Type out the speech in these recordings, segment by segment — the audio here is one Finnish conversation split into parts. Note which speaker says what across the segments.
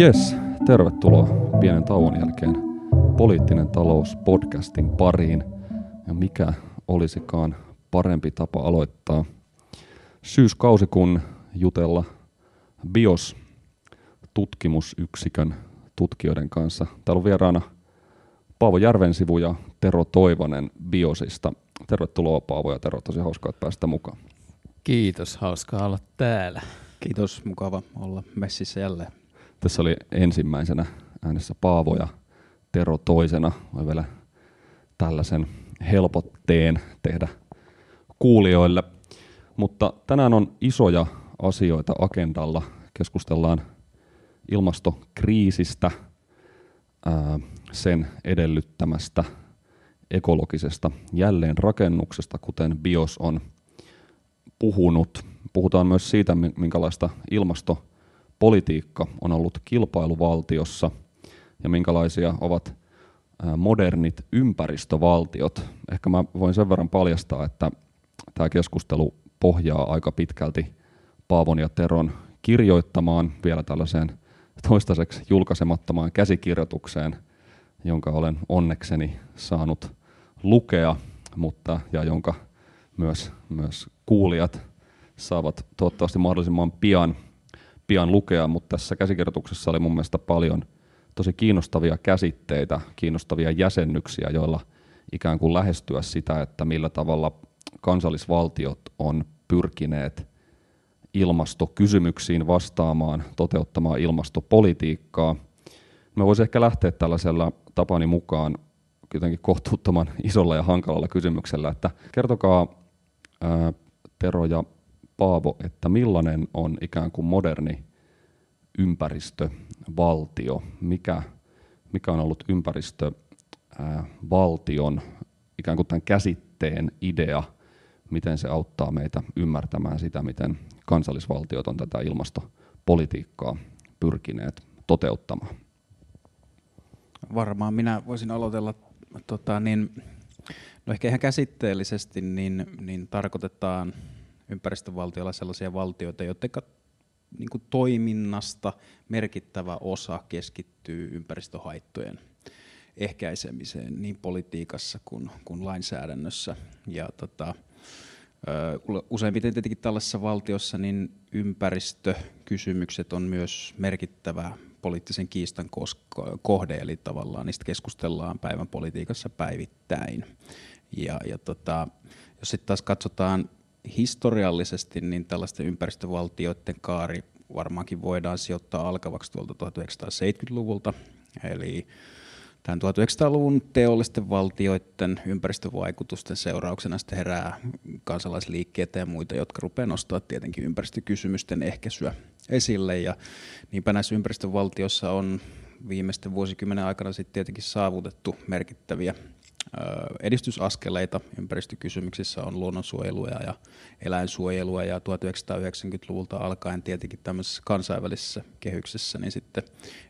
Speaker 1: Yes, tervetuloa pienen tauon jälkeen Poliittinen talous podcastin pariin. Ja mikä olisikaan parempi tapa aloittaa syyskausi kun jutella BIOS tutkimusyksikön tutkijoiden kanssa. Täällä on vieraana Paavo Järvensivu ja Tero Toivonen BIOSista. Tervetuloa Paavo ja Tero, tosi hauskaa, että päästä mukaan.
Speaker 2: Kiitos, hauskaa olla täällä.
Speaker 3: Kiitos, mukava olla messissä jälleen.
Speaker 1: Tässä oli ensimmäisenä äänessä Paavo ja Tero toisena. Voi vielä tällaisen helpotteen tehdä kuulijoille. Mutta tänään on isoja asioita agendalla. Keskustellaan ilmastokriisistä, sen edellyttämästä ekologisesta jälleenrakennuksesta, kuten BIOS on puhunut. Puhutaan myös siitä, minkälaista ilmastopolitiikka on ollut kilpailuvaltiossa ja minkälaisia ovat modernit ympäristövaltiot. Ehkä mä voin sen verran paljastaa, että tämä keskustelu pohjaa aika pitkälti Paavon ja Teron kirjoittamaan vielä tällaiseen toistaiseksi julkaisemattomaan käsikirjoitukseen, jonka olen onnekseni saanut lukea, mutta ja jonka myös, myös kuulijat saavat toivottavasti mahdollisimman pian, pian lukea, mutta tässä käsikirjoituksessa oli mun mielestä paljon tosi kiinnostavia käsitteitä, kiinnostavia jäsennyksiä, joilla ikään kuin lähestyä sitä, että millä tavalla kansallisvaltiot on pyrkineet ilmastokysymyksiin vastaamaan, toteuttamaan ilmastopolitiikkaa. Mä voisin ehkä lähteä tällaisella tapani mukaan jotenkin kohtuuttoman isolla ja hankalalla kysymyksellä, että kertokaa ää, Tero ja Paavo, että millainen on ikään kuin moderni ympäristövaltio, mikä, mikä on ollut ympäristövaltion ikään kuin tämän käsitteen idea, miten se auttaa meitä ymmärtämään sitä, miten kansallisvaltiot on tätä ilmastopolitiikkaa pyrkineet toteuttamaan.
Speaker 3: Varmaan minä voisin aloitella tota, niin, No ehkä ihan käsitteellisesti niin, niin tarkoitetaan ympäristövaltiolla sellaisia valtioita, joiden niin toiminnasta merkittävä osa keskittyy ympäristöhaittojen ehkäisemiseen niin politiikassa kuin, kuin lainsäädännössä. Ja tota, useimmiten tietenkin tällaisessa valtiossa niin ympäristökysymykset on myös merkittävä poliittisen kiistan kohde, eli tavallaan niistä keskustellaan päivän politiikassa päivittäin. Ja, ja tota, jos sitten taas katsotaan historiallisesti, niin tällaisten ympäristövaltioiden kaari varmaankin voidaan sijoittaa alkavaksi tuolta 1970-luvulta. Eli tämän 1900-luvun teollisten valtioiden ympäristövaikutusten seurauksena sitten herää kansalaisliikkeitä ja muita, jotka rupeaa nostaa tietenkin ympäristökysymysten ehkäisyä esille. Ja niinpä näissä ympäristövaltioissa on viimeisten vuosikymmenen aikana sitten tietenkin saavutettu merkittäviä edistysaskeleita ympäristökysymyksissä on luonnonsuojelua ja eläinsuojelua ja 1990-luvulta alkaen tietenkin tämmöisessä kansainvälisessä kehyksessä niin sitten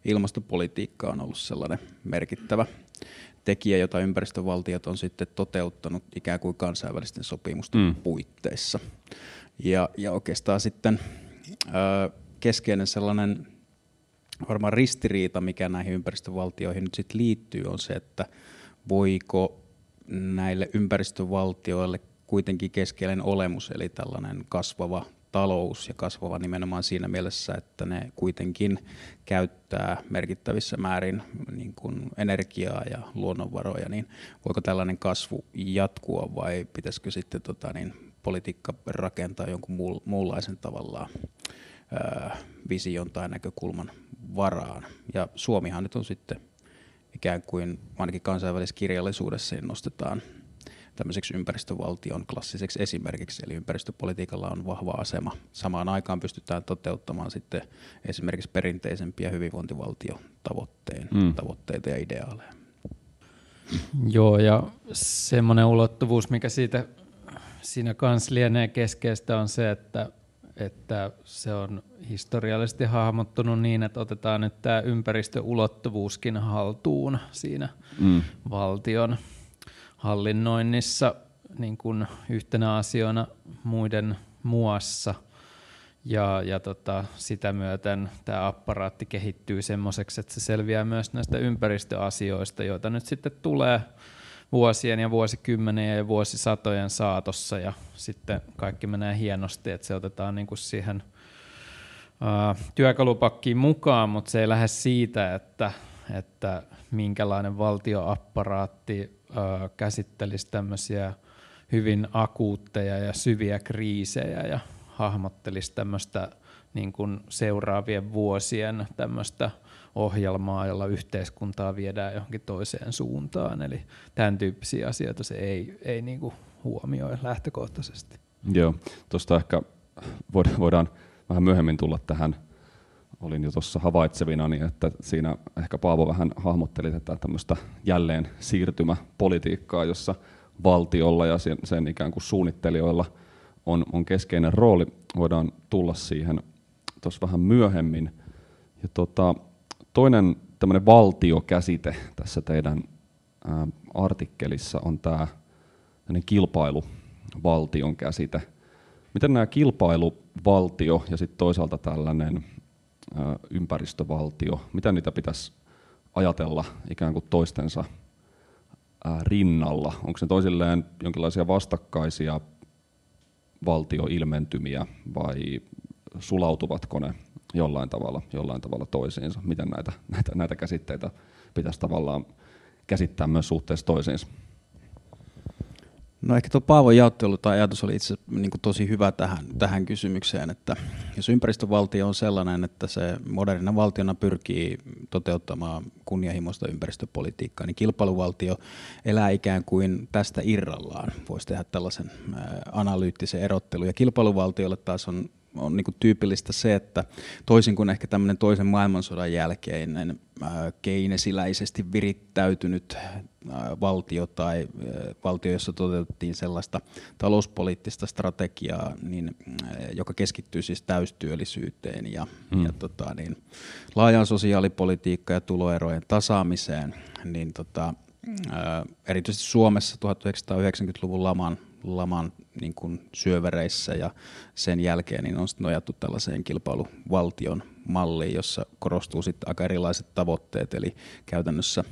Speaker 3: ilmastopolitiikka on ollut sellainen merkittävä tekijä, jota ympäristövaltiot on sitten toteuttanut ikään kuin kansainvälisten sopimusten mm. puitteissa. Ja, ja oikeastaan sitten ö, keskeinen sellainen varmaan ristiriita, mikä näihin ympäristövaltioihin nyt sitten liittyy, on se, että voiko näille ympäristövaltioille kuitenkin keskeinen olemus, eli tällainen kasvava talous ja kasvava nimenomaan siinä mielessä, että ne kuitenkin käyttää merkittävissä määrin niin kuin energiaa ja luonnonvaroja, niin voiko tällainen kasvu jatkua vai pitäisikö sitten tota, niin, politiikka rakentaa jonkun muunlaisen tavallaan ää, vision tai näkökulman varaan. Ja Suomihan nyt on sitten ikään kuin ainakin kansainvälisessä kirjallisuudessa niin nostetaan tämmöiseksi ympäristövaltion klassiseksi esimerkiksi, eli ympäristöpolitiikalla on vahva asema. Samaan aikaan pystytään toteuttamaan sitten esimerkiksi perinteisempiä hyvinvointivaltiotavoitteen mm. tavoitteita ja ideaaleja.
Speaker 2: Joo, ja semmoinen ulottuvuus, mikä siitä siinä kanssa lienee keskeistä, on se, että että se on historiallisesti hahmottunut niin, että otetaan nyt tämä ympäristöulottuvuuskin haltuun siinä mm. valtion hallinnoinnissa niin kuin yhtenä asiana muiden muassa. ja, ja tota, sitä myöten tämä apparaatti kehittyy semmoiseksi, että se selviää myös näistä ympäristöasioista, joita nyt sitten tulee vuosien ja vuosikymmenien ja vuosisatojen saatossa ja sitten kaikki menee hienosti, että se otetaan niin kuin siihen työkalupakkiin mukaan, mutta se ei lähde siitä, että, että minkälainen valtioapparaatti käsittelisi tämmöisiä hyvin akuutteja ja syviä kriisejä ja hahmottelisi tämmöistä niin kuin seuraavien vuosien tämmöistä ohjelmaa, jolla yhteiskuntaa viedään johonkin toiseen suuntaan. Eli tämän tyyppisiä asioita se ei, ei niin kuin huomioi lähtökohtaisesti.
Speaker 1: Joo, tuosta ehkä voidaan vähän myöhemmin tulla tähän. Olin jo tuossa havaitsevina, niin että siinä ehkä Paavo vähän hahmotteli tätä tämmöistä jälleen siirtymäpolitiikkaa, jossa valtiolla ja sen, sen ikään kuin suunnittelijoilla on, on keskeinen rooli. Voidaan tulla siihen tuossa vähän myöhemmin. Ja tota, toinen tämmöinen valtiokäsite tässä teidän artikkelissa on tämä kilpailuvaltion käsite. Miten nämä kilpailuvaltio ja sitten toisaalta tällainen ympäristövaltio, mitä niitä pitäisi ajatella ikään kuin toistensa rinnalla? Onko ne toisilleen jonkinlaisia vastakkaisia valtioilmentymiä vai sulautuvatko ne jollain tavalla, jollain tavalla toisiinsa? Miten näitä, näitä, näitä käsitteitä pitäisi tavallaan käsittää myös suhteessa toisiinsa?
Speaker 3: No ehkä tuo Paavon jaottelu tai ajatus oli itse niin kuin tosi hyvä tähän, tähän kysymykseen, että jos ympäristövaltio on sellainen, että se modernina valtiona pyrkii toteuttamaan kunnianhimoista ympäristöpolitiikkaa, niin kilpailuvaltio elää ikään kuin tästä irrallaan. Voisi tehdä tällaisen analyyttisen erottelun. Ja kilpailuvaltiolle taas on on niin tyypillistä se, että toisin kuin ehkä tämmöinen toisen maailmansodan jälkeinen keinesiläisesti virittäytynyt valtio tai valtio, jossa toteutettiin sellaista talouspoliittista strategiaa, niin, joka keskittyy siis täystyöllisyyteen ja, mm. ja tota, niin, laajaan sosiaalipolitiikkaan ja tuloerojen tasaamiseen, niin tota, erityisesti Suomessa 1990-luvun laman laman niin kuin syövereissä ja sen jälkeen niin on nojattu tällaiseen kilpailuvaltion malliin, jossa korostuu sitten aika erilaiset tavoitteet, eli käytännössä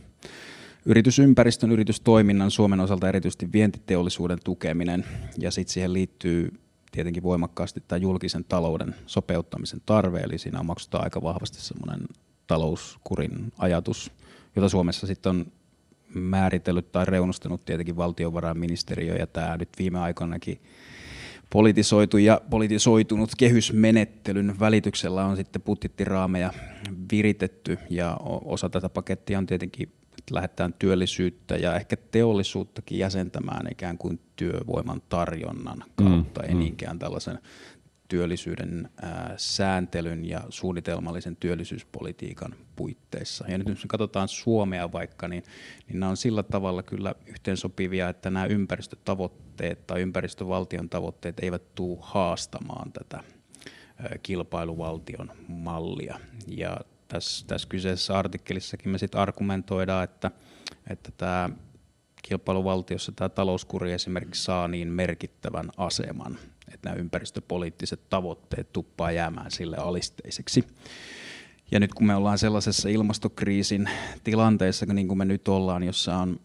Speaker 3: yritysympäristön, yritystoiminnan Suomen osalta erityisesti vientiteollisuuden tukeminen. Ja sitten siihen liittyy tietenkin voimakkaasti tämä julkisen talouden sopeuttamisen tarve, eli siinä on maksutaan aika vahvasti semmoinen talouskurin ajatus, jota Suomessa sitten on määritellyt tai reunustanut tietenkin valtiovarainministeriö ja tämä nyt viime aikoinakin politisoitu ja politisoitunut kehysmenettelyn välityksellä on sitten budjettiraameja viritetty ja osa tätä pakettia on tietenkin että lähdetään työllisyyttä ja ehkä teollisuuttakin jäsentämään ikään kuin työvoiman tarjonnan kautta, mm, ei mm. niinkään tällaisen työllisyyden ää, sääntelyn ja suunnitelmallisen työllisyyspolitiikan puitteissa. Ja nyt jos katsotaan Suomea vaikka, niin, niin nämä on sillä tavalla kyllä yhteensopivia, että nämä ympäristötavoitteet tai ympäristövaltion tavoitteet eivät tule haastamaan tätä kilpailuvaltion mallia. Ja tässä, tässä kyseisessä artikkelissakin me sitten argumentoidaan, että, että tämä kilpailuvaltiossa tämä talouskuri esimerkiksi saa niin merkittävän aseman, että nämä ympäristöpoliittiset tavoitteet tuppaa jäämään sille alisteiseksi. Ja nyt kun me ollaan sellaisessa ilmastokriisin tilanteessa, niin kuin me nyt ollaan, jossa on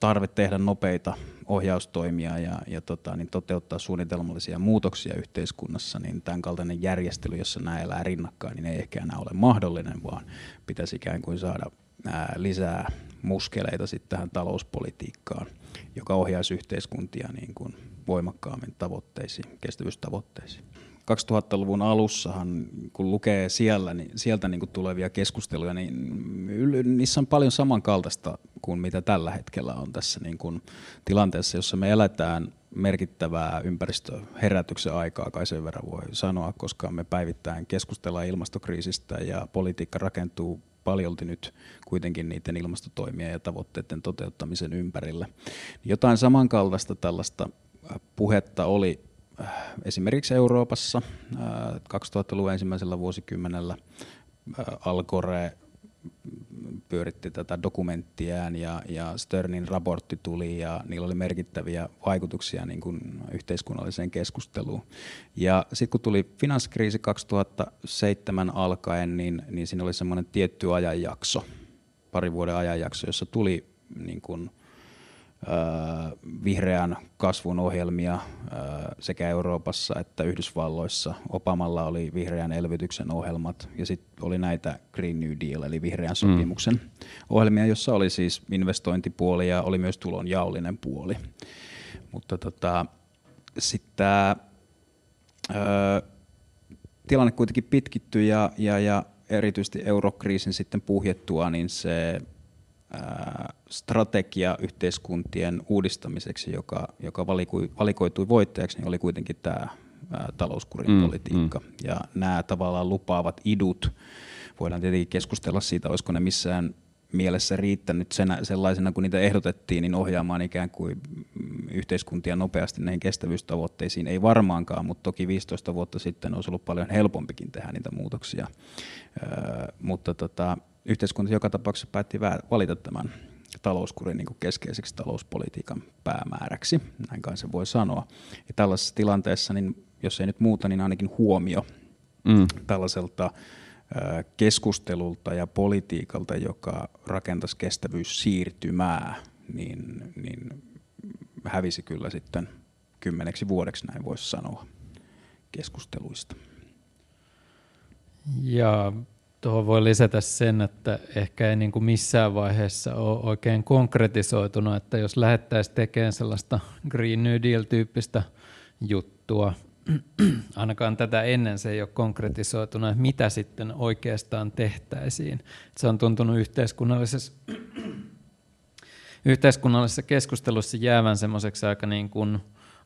Speaker 3: tarve tehdä nopeita ohjaustoimia ja, ja tota, niin toteuttaa suunnitelmallisia muutoksia yhteiskunnassa, niin tämän kaltainen järjestely, jossa nämä elää rinnakkain, niin ei ehkä enää ole mahdollinen, vaan pitäisi ikään kuin saada ää, lisää muskeleita sitten tähän talouspolitiikkaan, joka ohjaisi yhteiskuntia niin kuin voimakkaammin tavoitteisiin, kestävyystavoitteisiin. 2000-luvun alussahan, kun lukee siellä, niin sieltä niin kuin tulevia keskusteluja, niin niissä on paljon samankaltaista kuin mitä tällä hetkellä on tässä niin kuin tilanteessa, jossa me eletään merkittävää ympäristöherätyksen aikaa, kai sen verran voi sanoa, koska me päivittäin keskustellaan ilmastokriisistä ja politiikka rakentuu paljolti nyt kuitenkin niiden ilmastotoimien ja tavoitteiden toteuttamisen ympärillä. Jotain samankaltaista tällaista puhetta oli äh, esimerkiksi Euroopassa 2000-luvun äh, ensimmäisellä vuosikymmenellä äh, Al Gore pyöritti tätä dokumenttiään ja, ja Sternin raportti tuli ja niillä oli merkittäviä vaikutuksia niin kuin yhteiskunnalliseen keskusteluun. Ja sitten kun tuli finanssikriisi 2007 alkaen, niin, niin siinä oli semmoinen tietty ajanjakso, pari vuoden ajanjakso, jossa tuli niin kuin vihreän kasvun ohjelmia sekä Euroopassa että Yhdysvalloissa. Opamalla oli vihreän elvytyksen ohjelmat ja sitten oli näitä Green New Deal eli vihreän mm. sopimuksen mm. ohjelmia, jossa oli siis investointipuoli ja oli myös tulonjaollinen puoli. Mutta tota, sitten tämä tilanne kuitenkin pitkittyi ja, ja, ja erityisesti eurokriisin sitten puhjettua, niin se strategia yhteiskuntien uudistamiseksi, joka, joka valikui, valikoitui voittajaksi, niin oli kuitenkin tämä talouskurin mm, politiikka. Mm. Ja nämä tavallaan lupaavat idut, voidaan tietenkin keskustella siitä, olisiko ne missään mielessä riittänyt sen, sellaisena, kun niitä ehdotettiin, niin ohjaamaan ikään kuin yhteiskuntia nopeasti näihin kestävyystavoitteisiin. Ei varmaankaan, mutta toki 15 vuotta sitten olisi ollut paljon helpompikin tehdä niitä muutoksia. Öö, mutta tota, yhteiskunta joka tapauksessa päätti valita tämän talouskurin niin keskeiseksi talouspolitiikan päämääräksi, näin kai se voi sanoa. Ja tällaisessa tilanteessa, niin jos ei nyt muuta, niin ainakin huomio mm. tällaiselta keskustelulta ja politiikalta, joka rakentaisi kestävyyssiirtymää, niin, niin hävisi kyllä sitten kymmeneksi vuodeksi, näin voisi sanoa, keskusteluista.
Speaker 2: Ja Tuohon voi lisätä sen, että ehkä ei niin kuin missään vaiheessa ole oikein konkretisoitunut, että jos lähettäisiin tekemään sellaista Green New Deal-tyyppistä juttua, ainakaan tätä ennen se ei ole konkretisoitunut, että mitä sitten oikeastaan tehtäisiin. Se on tuntunut yhteiskunnallisessa, yhteiskunnallisessa keskustelussa jäävän semmoiseksi aika niin kuin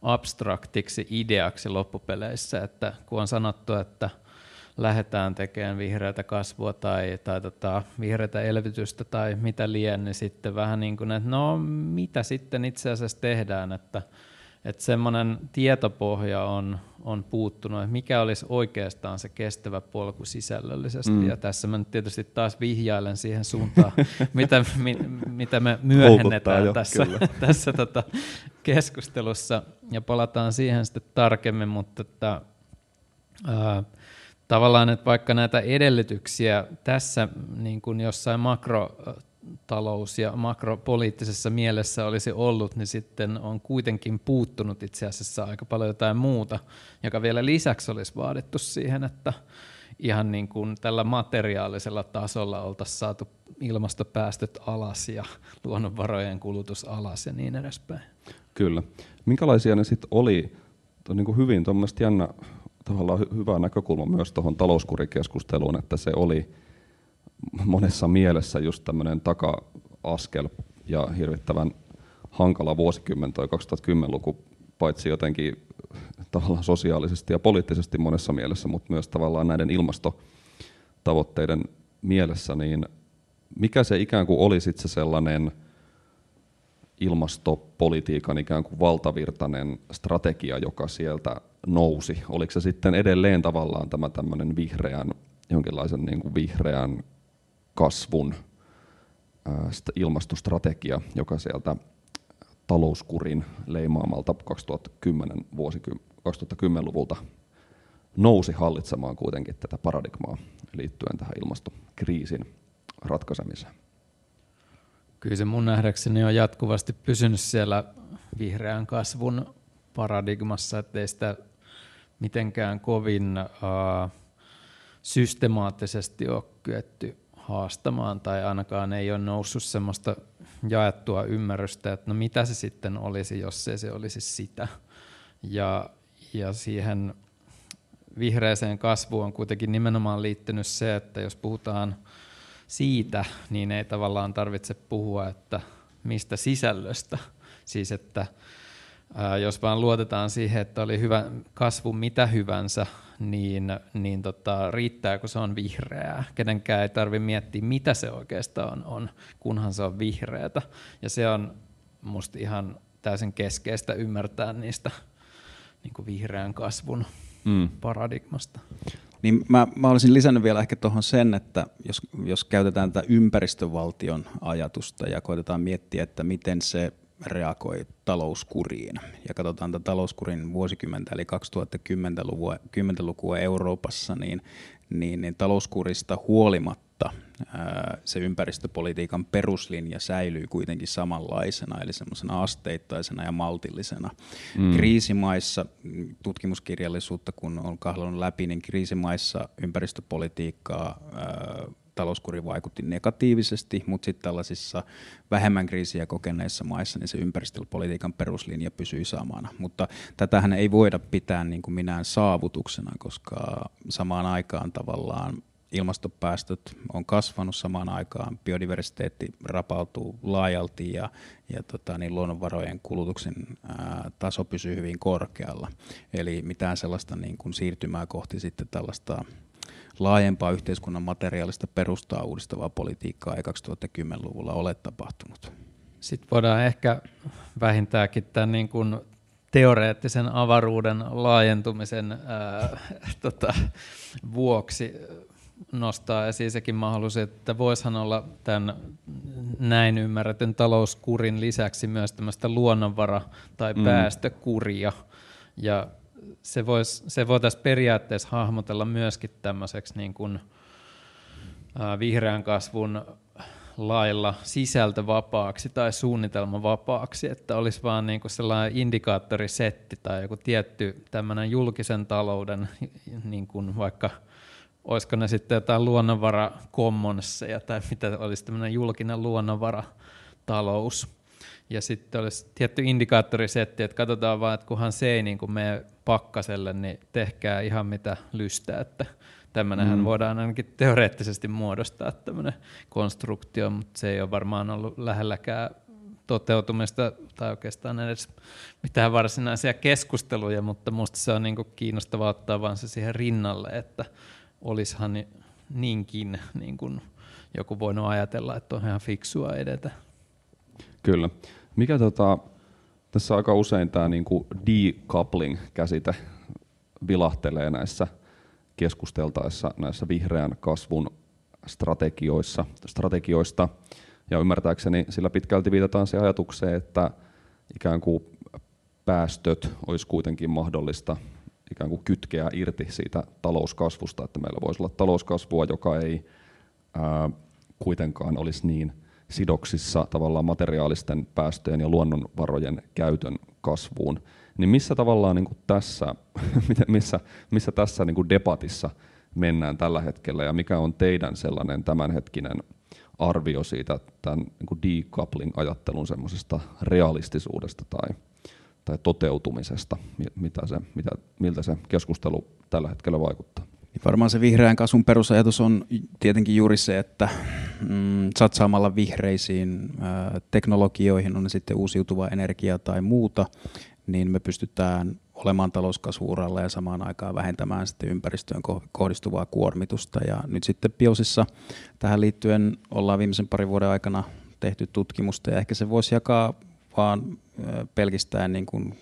Speaker 2: abstraktiksi ideaksi loppupeleissä, että kun on sanottu, että – lähdetään tekemään vihreätä kasvua tai, tai tota, vihreätä elvytystä tai mitä lien, niin sitten vähän niin kuin, että no mitä sitten itse asiassa tehdään, että, että semmoinen tietopohja on, on puuttunut, että mikä olisi oikeastaan se kestävä polku sisällöllisesti. Mm. Ja tässä mä nyt tietysti taas vihjailen siihen suuntaan, mitä, mi, mitä me myöhennetään jo, tässä, tässä tota keskustelussa. Ja palataan siihen sitten tarkemmin, mutta että, ää, tavallaan, että vaikka näitä edellytyksiä tässä niin kuin jossain makrotalous- ja makropoliittisessa mielessä olisi ollut, niin sitten on kuitenkin puuttunut itse asiassa aika paljon jotain muuta, joka vielä lisäksi olisi vaadittu siihen, että ihan niin kuin tällä materiaalisella tasolla oltaisiin saatu ilmastopäästöt alas ja luonnonvarojen kulutus alas ja niin edespäin.
Speaker 1: Kyllä. Minkälaisia ne sitten oli? Tuo niin kuin hyvin tuommoista jännä tavallaan hy- hyvä näkökulma myös tuohon talouskurikeskusteluun, että se oli monessa mielessä just tämmöinen taka-askel ja hirvittävän hankala vuosikymmen toi 2010-luku, paitsi jotenkin tavallaan sosiaalisesti ja poliittisesti monessa mielessä, mutta myös tavallaan näiden ilmastotavoitteiden mielessä, niin mikä se ikään kuin oli sitten se sellainen ilmastopolitiikan ikään kuin valtavirtainen strategia, joka sieltä nousi? Oliko se sitten edelleen tavallaan tämä tämmöinen vihreän, jonkinlaisen niin kuin vihreän kasvun ää, ilmastostrategia, joka sieltä talouskurin leimaamalta 2010 vuosikym- 2010-luvulta nousi hallitsemaan kuitenkin tätä paradigmaa liittyen tähän ilmastokriisin ratkaisemiseen.
Speaker 2: Kyllä se mun nähdäkseni on jatkuvasti pysynyt siellä vihreän kasvun paradigmassa, ettei sitä mitenkään kovin uh, systemaattisesti ole kyetty haastamaan tai ainakaan ei ole noussut semmoista jaettua ymmärrystä, että no mitä se sitten olisi, jos se, se olisi sitä. Ja, ja siihen vihreäseen kasvuun on kuitenkin nimenomaan liittynyt se, että jos puhutaan siitä, niin ei tavallaan tarvitse puhua, että mistä sisällöstä. Siis että jos vaan luotetaan siihen, että oli hyvä kasvu mitä hyvänsä, niin, niin tota, riittääkö se on vihreää. Kenenkään ei tarvitse miettiä, mitä se oikeastaan on, kunhan se on vihreätä. Ja se on musta ihan täysin keskeistä ymmärtää niistä niin kuin vihreän kasvun mm. paradigmasta.
Speaker 3: Niin mä, mä olisin lisännyt vielä ehkä tuohon sen, että jos, jos käytetään tätä ympäristövaltion ajatusta ja koitetaan miettiä, että miten se reagoi talouskuriin. Ja katsotaan tätä talouskurin vuosikymmentä, eli 2010-lukua 10-lukua Euroopassa, niin, niin, niin talouskurista huolimatta ää, se ympäristöpolitiikan peruslinja säilyy kuitenkin samanlaisena, eli semmoisena asteittaisena ja maltillisena. Mm. Kriisimaissa, tutkimuskirjallisuutta kun on kahlannut läpi, niin kriisimaissa ympäristöpolitiikkaa ää, talouskuri vaikutti negatiivisesti, mutta sitten tällaisissa vähemmän kriisiä kokeneissa maissa niin se ympäristöpolitiikan peruslinja pysyi samana. Mutta tätähän ei voida pitää niin kuin minään saavutuksena, koska samaan aikaan tavallaan ilmastopäästöt on kasvanut samaan aikaan, biodiversiteetti rapautuu laajalti ja, ja tota, niin luonnonvarojen kulutuksen ää, taso pysyy hyvin korkealla. Eli mitään sellaista niin kuin siirtymää kohti sitten tällaista laajempaa yhteiskunnan materiaalista perustaa uudistavaa politiikkaa ei 2010-luvulla ole tapahtunut.
Speaker 2: Sitten voidaan ehkä vähintäänkin tämän niin kuin teoreettisen avaruuden laajentumisen ää, tota, vuoksi nostaa esiin sekin mahdollisuus, että voisihan olla tämän näin ymmärretyn talouskurin lisäksi myös tämmöistä luonnonvara- tai mm. päästökuria. Ja se, vois, se voitaisiin periaatteessa hahmotella myöskin tämmöiseksi niin kuin, ää, vihreän kasvun lailla sisältövapaaksi tai suunnitelmavapaaksi, että olisi vaan niin kuin sellainen indikaattorisetti tai joku tietty tämmöinen julkisen talouden, niin kuin vaikka olisiko ne sitten jotain luonnonvara tai mitä olisi tämmöinen julkinen luonnonvaratalous, ja sitten olisi tietty indikaattorisetti, että katsotaan vaan, että kunhan se ei niin kuin mene pakkaselle, niin tehkää ihan mitä lystää, että tämmöinenhän mm. voidaan ainakin teoreettisesti muodostaa tämmöinen konstruktio, mutta se ei ole varmaan ollut lähelläkään toteutumista tai oikeastaan edes mitään varsinaisia keskusteluja, mutta minusta se on niin kiinnostavaa ottaa vaan se siihen rinnalle, että olisihan niinkin niin kuin joku voinut ajatella, että on ihan fiksua edetä.
Speaker 1: Kyllä. Mikä tota, tässä aika usein tämä niinku decoupling-käsite vilahtelee näissä keskusteltaessa näissä vihreän kasvun strategioissa, strategioista. Ja ymmärtääkseni sillä pitkälti viitataan se ajatukseen, että ikään kuin päästöt olisi kuitenkin mahdollista ikään kuin kytkeä irti siitä talouskasvusta, että meillä voisi olla talouskasvua, joka ei ää, kuitenkaan olisi niin – sidoksissa tavallaan materiaalisten päästöjen ja luonnonvarojen käytön kasvuun, niin missä tavallaan niin kuin tässä, missä, missä tässä niin kuin debatissa mennään tällä hetkellä ja mikä on teidän sellainen tämänhetkinen arvio siitä tämän niin kuin decoupling-ajattelun semmoisesta realistisuudesta tai, tai toteutumisesta, mitä se, mitä, miltä se keskustelu tällä hetkellä vaikuttaa?
Speaker 3: Niin varmaan se vihreän kasvun perusajatus on tietenkin juuri se, että mm, satsaamalla vihreisiin ää, teknologioihin, on ne sitten uusiutuva energia tai muuta, niin me pystytään olemaan talouskasvuuralla ja samaan aikaan vähentämään sitten ympäristöön kohdistuvaa kuormitusta. Ja nyt sitten Biosissa tähän liittyen ollaan viimeisen parin vuoden aikana tehty tutkimusta ja ehkä se voisi jakaa vaan pelkistään niin kuin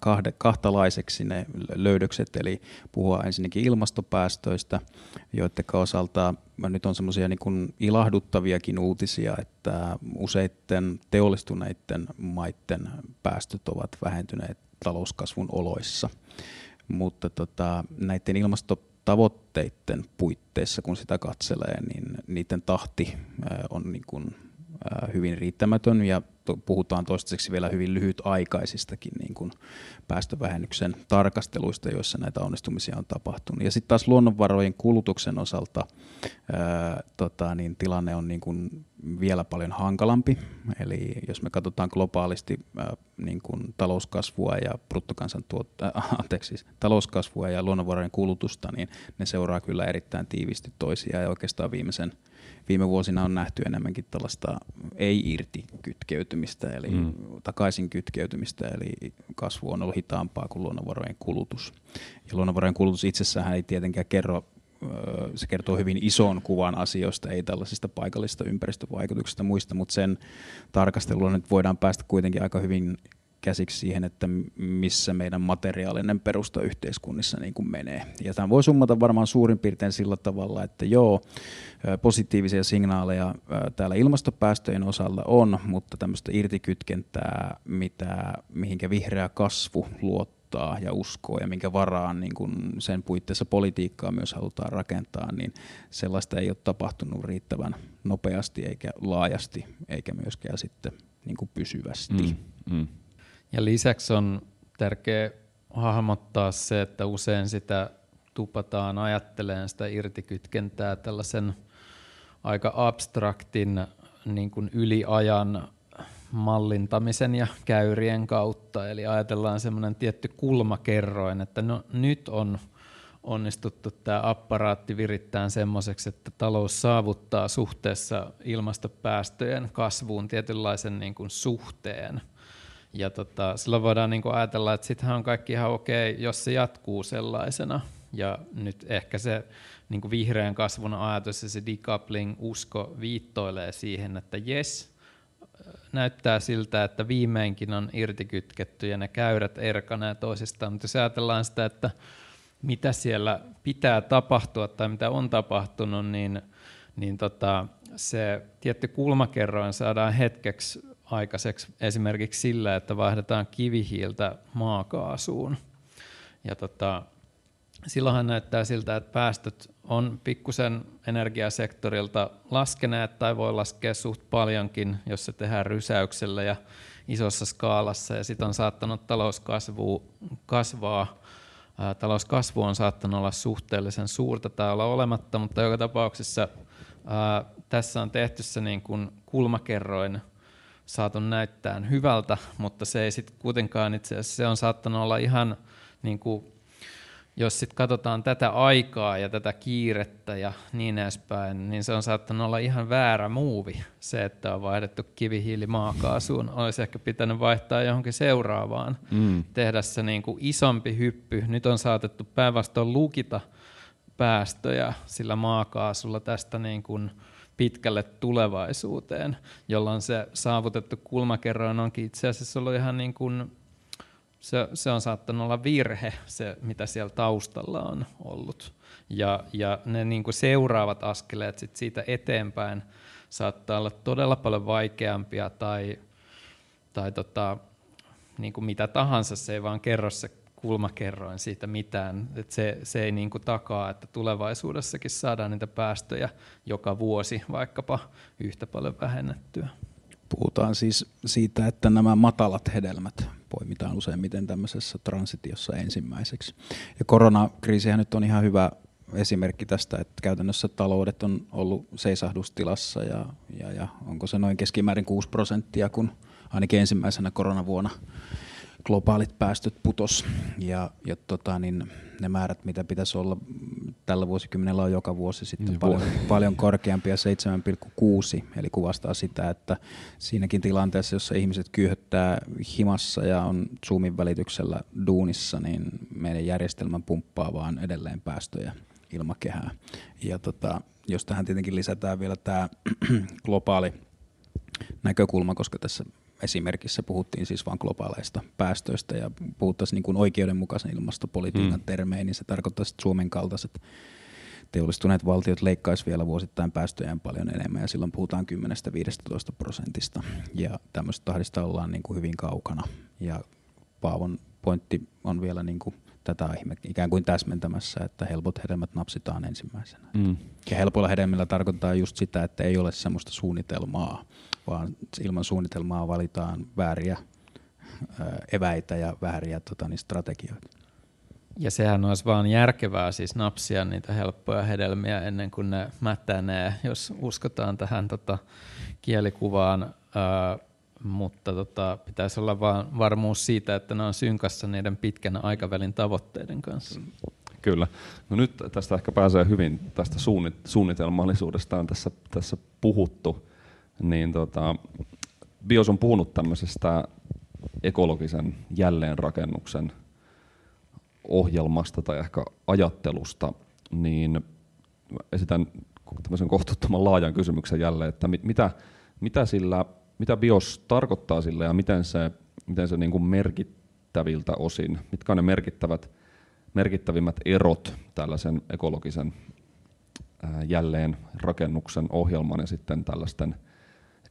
Speaker 3: kahde, kahtalaiseksi ne löydökset, eli puhua ensinnäkin ilmastopäästöistä, joiden osalta nyt on semmoisia niin ilahduttaviakin uutisia, että useiden teollistuneiden maiden päästöt ovat vähentyneet talouskasvun oloissa, mutta tota, näiden ilmastotavoitteiden puitteissa, kun sitä katselee, niin niiden tahti on niin kuin hyvin riittämätön. Ja puhutaan toistaiseksi vielä hyvin lyhytaikaisistakin niin kuin päästövähennyksen tarkasteluista, joissa näitä onnistumisia on tapahtunut. Ja sitten taas luonnonvarojen kulutuksen osalta ää, tota, niin tilanne on niin kuin vielä paljon hankalampi. Eli jos me katsotaan globaalisti ää, niin kuin talouskasvua ja bruttokansantuotta, äh, anteeksi, siis talouskasvua ja luonnonvarojen kulutusta, niin ne seuraa kyllä erittäin tiivisti toisiaan ja oikeastaan viimeisen viime vuosina on nähty enemmänkin tällaista ei-irti kytkeytymistä, eli mm. takaisin kytkeytymistä, eli kasvu on ollut hitaampaa kuin luonnonvarojen kulutus. Ja luonnonvarojen kulutus itsessään ei tietenkään kerro se kertoo hyvin ison kuvan asioista, ei tällaisista paikallisista ympäristövaikutuksista muista, mutta sen tarkastelulla nyt voidaan päästä kuitenkin aika hyvin käsiksi siihen, että missä meidän materiaalinen perusta yhteiskunnissa niin kuin menee. Ja tämä voi summata varmaan suurin piirtein sillä tavalla, että joo, positiivisia signaaleja täällä ilmastopäästöjen osalla on, mutta tämmöistä irtikytkentää, mitä, mihinkä vihreä kasvu luottaa ja uskoo ja minkä varaan niin kun sen puitteissa politiikkaa myös halutaan rakentaa, niin sellaista ei ole tapahtunut riittävän nopeasti eikä laajasti eikä myöskään sitten niin kuin pysyvästi. Mm, mm.
Speaker 2: Ja lisäksi on tärkeää hahmottaa se, että usein sitä tupataan ajatteleen sitä irtikytkentää tällaisen aika abstraktin niin kuin yliajan mallintamisen ja käyrien kautta. Eli ajatellaan semmoinen tietty kulmakerroin, että no, nyt on onnistuttu tämä apparaatti virittää semmoiseksi, että talous saavuttaa suhteessa ilmastopäästöjen kasvuun tietynlaisen niin kuin suhteen. Ja tota, silloin voidaan niin kuin ajatella, että sittenhän on kaikki ihan okei, jos se jatkuu sellaisena. Ja nyt ehkä se niin kuin vihreän kasvun ajatus ja se decoupling-usko viittoilee siihen, että jes, näyttää siltä, että viimeinkin on irtikytketty ja ne käyrät erkanee toisistaan. Mutta jos ajatellaan sitä, että mitä siellä pitää tapahtua tai mitä on tapahtunut, niin, niin tota, se tietty kulmakerroin saadaan hetkeksi aikaiseksi esimerkiksi sillä, että vaihdetaan kivihiiltä maakaasuun. Ja tota, silloinhan näyttää siltä, että päästöt on pikkusen energiasektorilta laskeneet tai voi laskea suht paljonkin, jos se tehdään rysäyksellä ja isossa skaalassa. Ja sitten on saattanut talouskasvu kasvaa. Talouskasvu on saattanut olla suhteellisen suurta tai olla olematta, mutta joka tapauksessa ää, tässä on tehty se niin kuin kulmakerroin saatu näyttää hyvältä, mutta se ei sitten kuitenkaan itse asiassa, se on saattanut olla ihan niin kuin jos sitten katsotaan tätä aikaa ja tätä kiirettä ja niin edespäin, niin se on saattanut olla ihan väärä muuvi. Se, että on vaihdettu kivihiili maakaasuun, olisi ehkä pitänyt vaihtaa johonkin seuraavaan, mm. tehdä se niin kuin isompi hyppy. Nyt on saatettu päinvastoin lukita päästöjä sillä maakaasulla tästä niin kuin pitkälle tulevaisuuteen, jolloin se saavutettu kulmakerroin onkin itse asiassa ollut ihan niin kuin se, se on saattanut olla virhe, se mitä siellä taustalla on ollut. Ja, ja ne niin kuin seuraavat askeleet sit siitä eteenpäin saattaa olla todella paljon vaikeampia tai, tai tota, niin kuin mitä tahansa, se ei vaan kerro se kulmakerroin siitä mitään. Et se, se ei niin kuin takaa, että tulevaisuudessakin saadaan niitä päästöjä joka vuosi vaikkapa yhtä paljon vähennettyä.
Speaker 3: Puhutaan siis siitä, että nämä matalat hedelmät poimitaan useimmiten tämmöisessä transitiossa ensimmäiseksi. Ja koronakriisihän nyt on ihan hyvä esimerkki tästä, että käytännössä taloudet on ollut seisahdustilassa ja, ja, ja onko se noin keskimäärin 6 prosenttia, kun ainakin ensimmäisenä koronavuonna globaalit päästöt putos. Ja, ja tota, niin ne määrät, mitä pitäisi olla tällä vuosikymmenellä on joka vuosi sitten niin paljon, paljon korkeampia, 7,6, eli kuvastaa sitä, että siinäkin tilanteessa, jossa ihmiset kyyhöttää himassa ja on Zoomin välityksellä duunissa, niin meidän järjestelmä pumppaa vaan edelleen päästöjä ilmakehää. Ja tota, jos tähän tietenkin lisätään vielä tämä globaali näkökulma, koska tässä esimerkissä puhuttiin siis vain globaaleista päästöistä ja puhuttaisiin niin kuin oikeudenmukaisen ilmastopolitiikan mm. termein, niin se tarkoittaa, että Suomen kaltaiset teollistuneet valtiot leikkaisivat vielä vuosittain päästöjään paljon enemmän ja silloin puhutaan 10-15 prosentista ja tämmöistä tahdista ollaan niin kuin hyvin kaukana ja Paavon pointti on vielä niin kuin tätä ikään kuin täsmentämässä, että helpot hedelmät napsitaan ensimmäisenä. Mm. Ja helpolla hedelmillä tarkoittaa just sitä, että ei ole semmoista suunnitelmaa, vaan ilman suunnitelmaa valitaan vääriä eväitä ja vääriä tota, niin strategioita.
Speaker 2: Ja sehän olisi vaan järkevää siis napsia niitä helppoja hedelmiä ennen kuin ne mättänee, jos uskotaan tähän tota, kielikuvaan. Ää, mutta tota, pitäisi olla vaan varmuus siitä, että ne on synkassa niiden pitkän aikavälin tavoitteiden kanssa.
Speaker 1: Kyllä. No nyt tästä ehkä pääsee hyvin, tästä suunnitelmallisuudesta on tässä, tässä puhuttu niin tota, BIOS on puhunut tämmöisestä ekologisen jälleenrakennuksen ohjelmasta tai ehkä ajattelusta, niin esitän tämmöisen kohtuuttoman laajan kysymyksen jälleen, että mitä, mitä, sillä, mitä BIOS tarkoittaa sille ja miten se miten se niin kuin merkittäviltä osin, mitkä on ne merkittävät, merkittävimmät erot tällaisen ekologisen jälleen rakennuksen ohjelman ja sitten tällaisten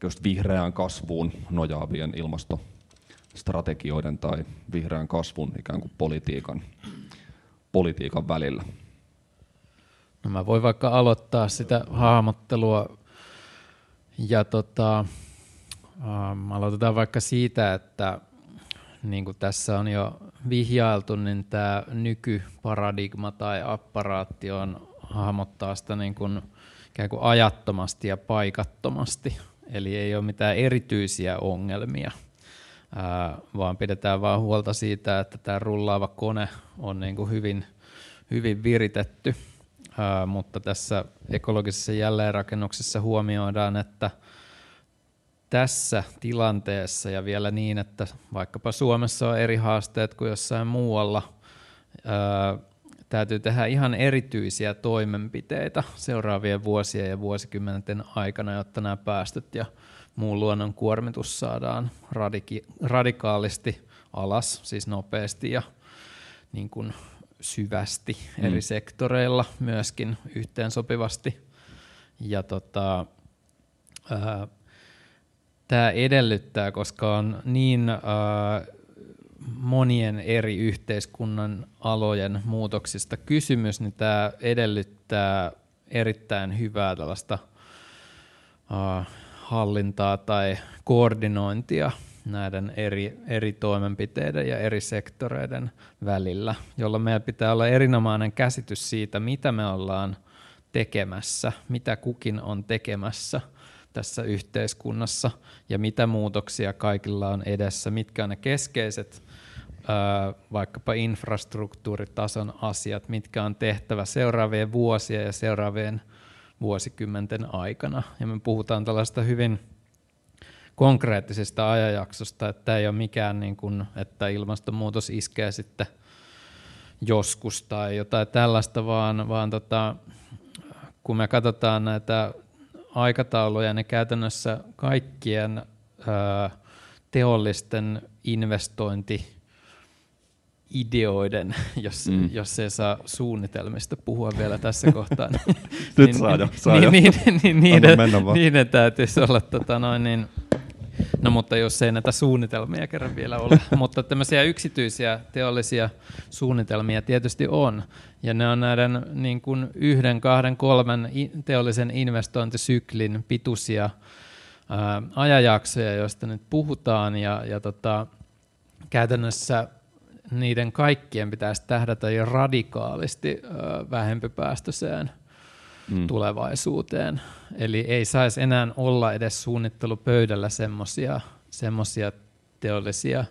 Speaker 1: just vihreään kasvuun nojaavien ilmastostrategioiden tai vihreän kasvun ikään kuin politiikan, politiikan välillä.
Speaker 2: No mä voin vaikka aloittaa sitä hahmottelua ja tota, ähm, aloitetaan vaikka siitä, että niin kuin tässä on jo vihjailtu, niin tämä nykyparadigma tai apparaatti on hahmottaa sitä niin kuin, ikään kuin ajattomasti ja paikattomasti. Eli ei ole mitään erityisiä ongelmia, vaan pidetään vain huolta siitä, että tämä rullaava kone on niin kuin hyvin, hyvin viritetty. Mutta tässä ekologisessa jälleenrakennuksessa huomioidaan, että tässä tilanteessa ja vielä niin, että vaikkapa Suomessa on eri haasteet kuin jossain muualla, täytyy tehdä ihan erityisiä toimenpiteitä seuraavien vuosien ja vuosikymmenten aikana, jotta nämä päästöt ja muun luonnon kuormitus saadaan radiki- radikaalisti alas, siis nopeasti ja niin kuin syvästi mm. eri sektoreilla myöskin yhteensopivasti. Ja tota, tämä edellyttää, koska on niin ää, monien eri yhteiskunnan alojen muutoksista kysymys, niin tämä edellyttää erittäin hyvää tällaista hallintaa tai koordinointia näiden eri, eri toimenpiteiden ja eri sektoreiden välillä, jolla meillä pitää olla erinomainen käsitys siitä, mitä me ollaan tekemässä, mitä kukin on tekemässä tässä yhteiskunnassa ja mitä muutoksia kaikilla on edessä, mitkä on ne keskeiset vaikkapa infrastruktuuritason asiat, mitkä on tehtävä seuraavien vuosien ja seuraavien vuosikymmenten aikana. Ja me puhutaan tällaista hyvin konkreettisesta ajanjaksosta, että ei ole mikään, niin kuin, että ilmastonmuutos iskee sitten joskus tai jotain tällaista, vaan, vaan tota, kun me katsotaan näitä aikatauluja, niin käytännössä kaikkien ää, teollisten investointi ideoiden, jos, mm. jos se saa suunnitelmista puhua vielä tässä kohtaa.
Speaker 1: Niin, Nyt niin, saa jo, saa
Speaker 2: niin,
Speaker 1: jo.
Speaker 2: Niin, niin, niiden, niiden täytyisi olla, tota noin, niin, no mutta jos ei näitä suunnitelmia kerran vielä ole, mutta tämmöisiä yksityisiä teollisia suunnitelmia tietysti on, ja ne on näiden niin kuin yhden, kahden, kolmen teollisen investointisyklin pituisia ää, ajanjaksoja, joista nyt puhutaan, ja, ja tota, käytännössä niiden kaikkien pitäisi tähdätä jo radikaalisti vähempipäästöiseen mm. tulevaisuuteen. Eli ei saisi enää olla edes suunnittelupöydällä semmoisia teollisia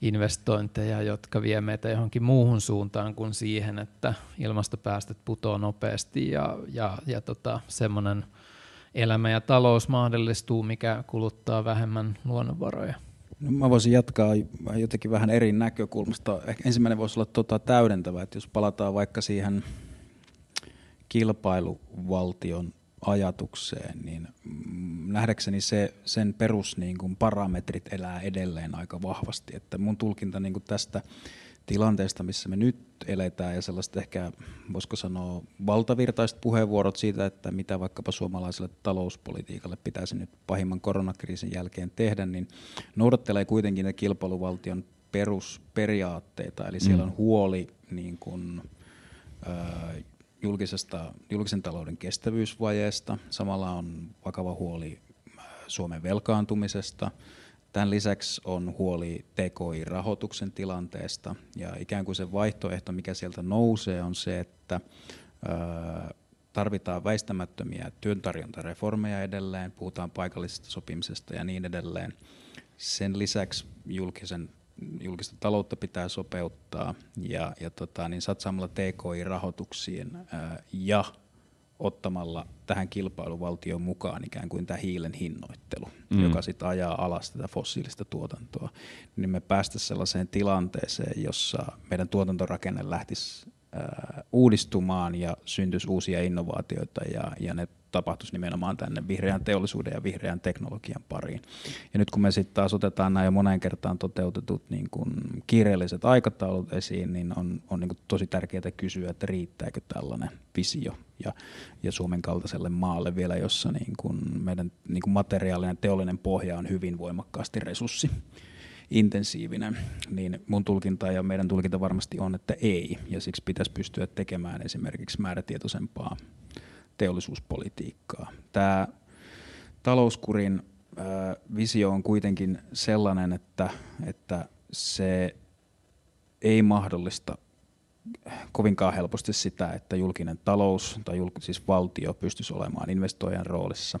Speaker 2: investointeja, jotka vie meitä johonkin muuhun suuntaan kuin siihen, että ilmastopäästöt putoaa nopeasti ja, ja, ja tota, semmoinen elämä ja talous mahdollistuu, mikä kuluttaa vähemmän luonnonvaroja.
Speaker 3: No, mä voisin jatkaa jotenkin vähän eri näkökulmasta. Ehkä ensimmäinen voisi olla tota täydentävä, että jos palataan vaikka siihen kilpailuvaltion ajatukseen, niin mm, nähdäkseni se, sen perus niin kuin parametrit elää edelleen aika vahvasti. Että mun tulkinta niin kuin tästä tilanteesta, missä me nyt eletään ja sellaista ehkä, voisiko sanoa, valtavirtaiset puheenvuorot siitä, että mitä vaikkapa suomalaiselle talouspolitiikalle pitäisi nyt pahimman koronakriisin jälkeen tehdä, niin noudattelee kuitenkin ne kilpailuvaltion perusperiaatteita, eli siellä mm. on huoli niin kuin, julkisesta, julkisen talouden kestävyysvajeesta, samalla on vakava huoli Suomen velkaantumisesta, Tämän lisäksi on huoli TKI-rahoituksen tilanteesta. Ja ikään kuin se vaihtoehto, mikä sieltä nousee, on se, että tarvitaan väistämättömiä työntarjontareformeja edelleen, puhutaan paikallisesta sopimisesta ja niin edelleen. Sen lisäksi julkisen, julkista taloutta pitää sopeuttaa. Ja, ja tota, niin satsaamalla TKI-rahoituksiin ja ottamalla tähän kilpailuvaltioon mukaan ikään kuin tämä hiilen hinnoittelu, mm. joka sitten ajaa alas tätä fossiilista tuotantoa, niin me päästä sellaiseen tilanteeseen, jossa meidän tuotantorakenne lähtisi uudistumaan ja syntyisi uusia innovaatioita ja, ja ne tapahtuisi nimenomaan tänne vihreän teollisuuden ja vihreän teknologian pariin. Ja nyt kun me sitten taas otetaan nämä jo moneen kertaan toteutetut niin kuin kiireelliset aikataulut esiin, niin on, on niin tosi tärkeää kysyä, että riittääkö tällainen visio ja, ja Suomen kaltaiselle maalle vielä, jossa niin kuin meidän niin kuin materiaalinen teollinen pohja on hyvin voimakkaasti resurssi intensiivinen, niin mun tulkinta ja meidän tulkinta varmasti on, että ei, ja siksi pitäisi pystyä tekemään esimerkiksi määrätietoisempaa teollisuuspolitiikkaa. Tämä talouskurin visio on kuitenkin sellainen, että, että se ei mahdollista kovinkaan helposti sitä, että julkinen talous tai julk, siis valtio pystyisi olemaan investoijan roolissa.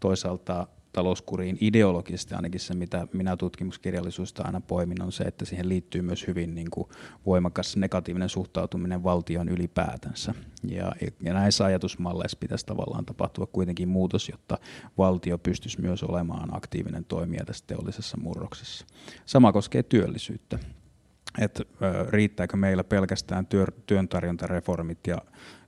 Speaker 3: Toisaalta talouskuriin ideologisesti, ainakin se mitä minä tutkimuskirjallisuudesta aina poimin, on se, että siihen liittyy myös hyvin niin kuin voimakas negatiivinen suhtautuminen valtion ylipäätänsä. Ja, ja näissä ajatusmalleissa pitäisi tavallaan tapahtua kuitenkin muutos, jotta valtio pystyisi myös olemaan aktiivinen toimija tässä teollisessa murroksessa. Sama koskee työllisyyttä. Että riittääkö meillä pelkästään työ, työntarjontareformit ja,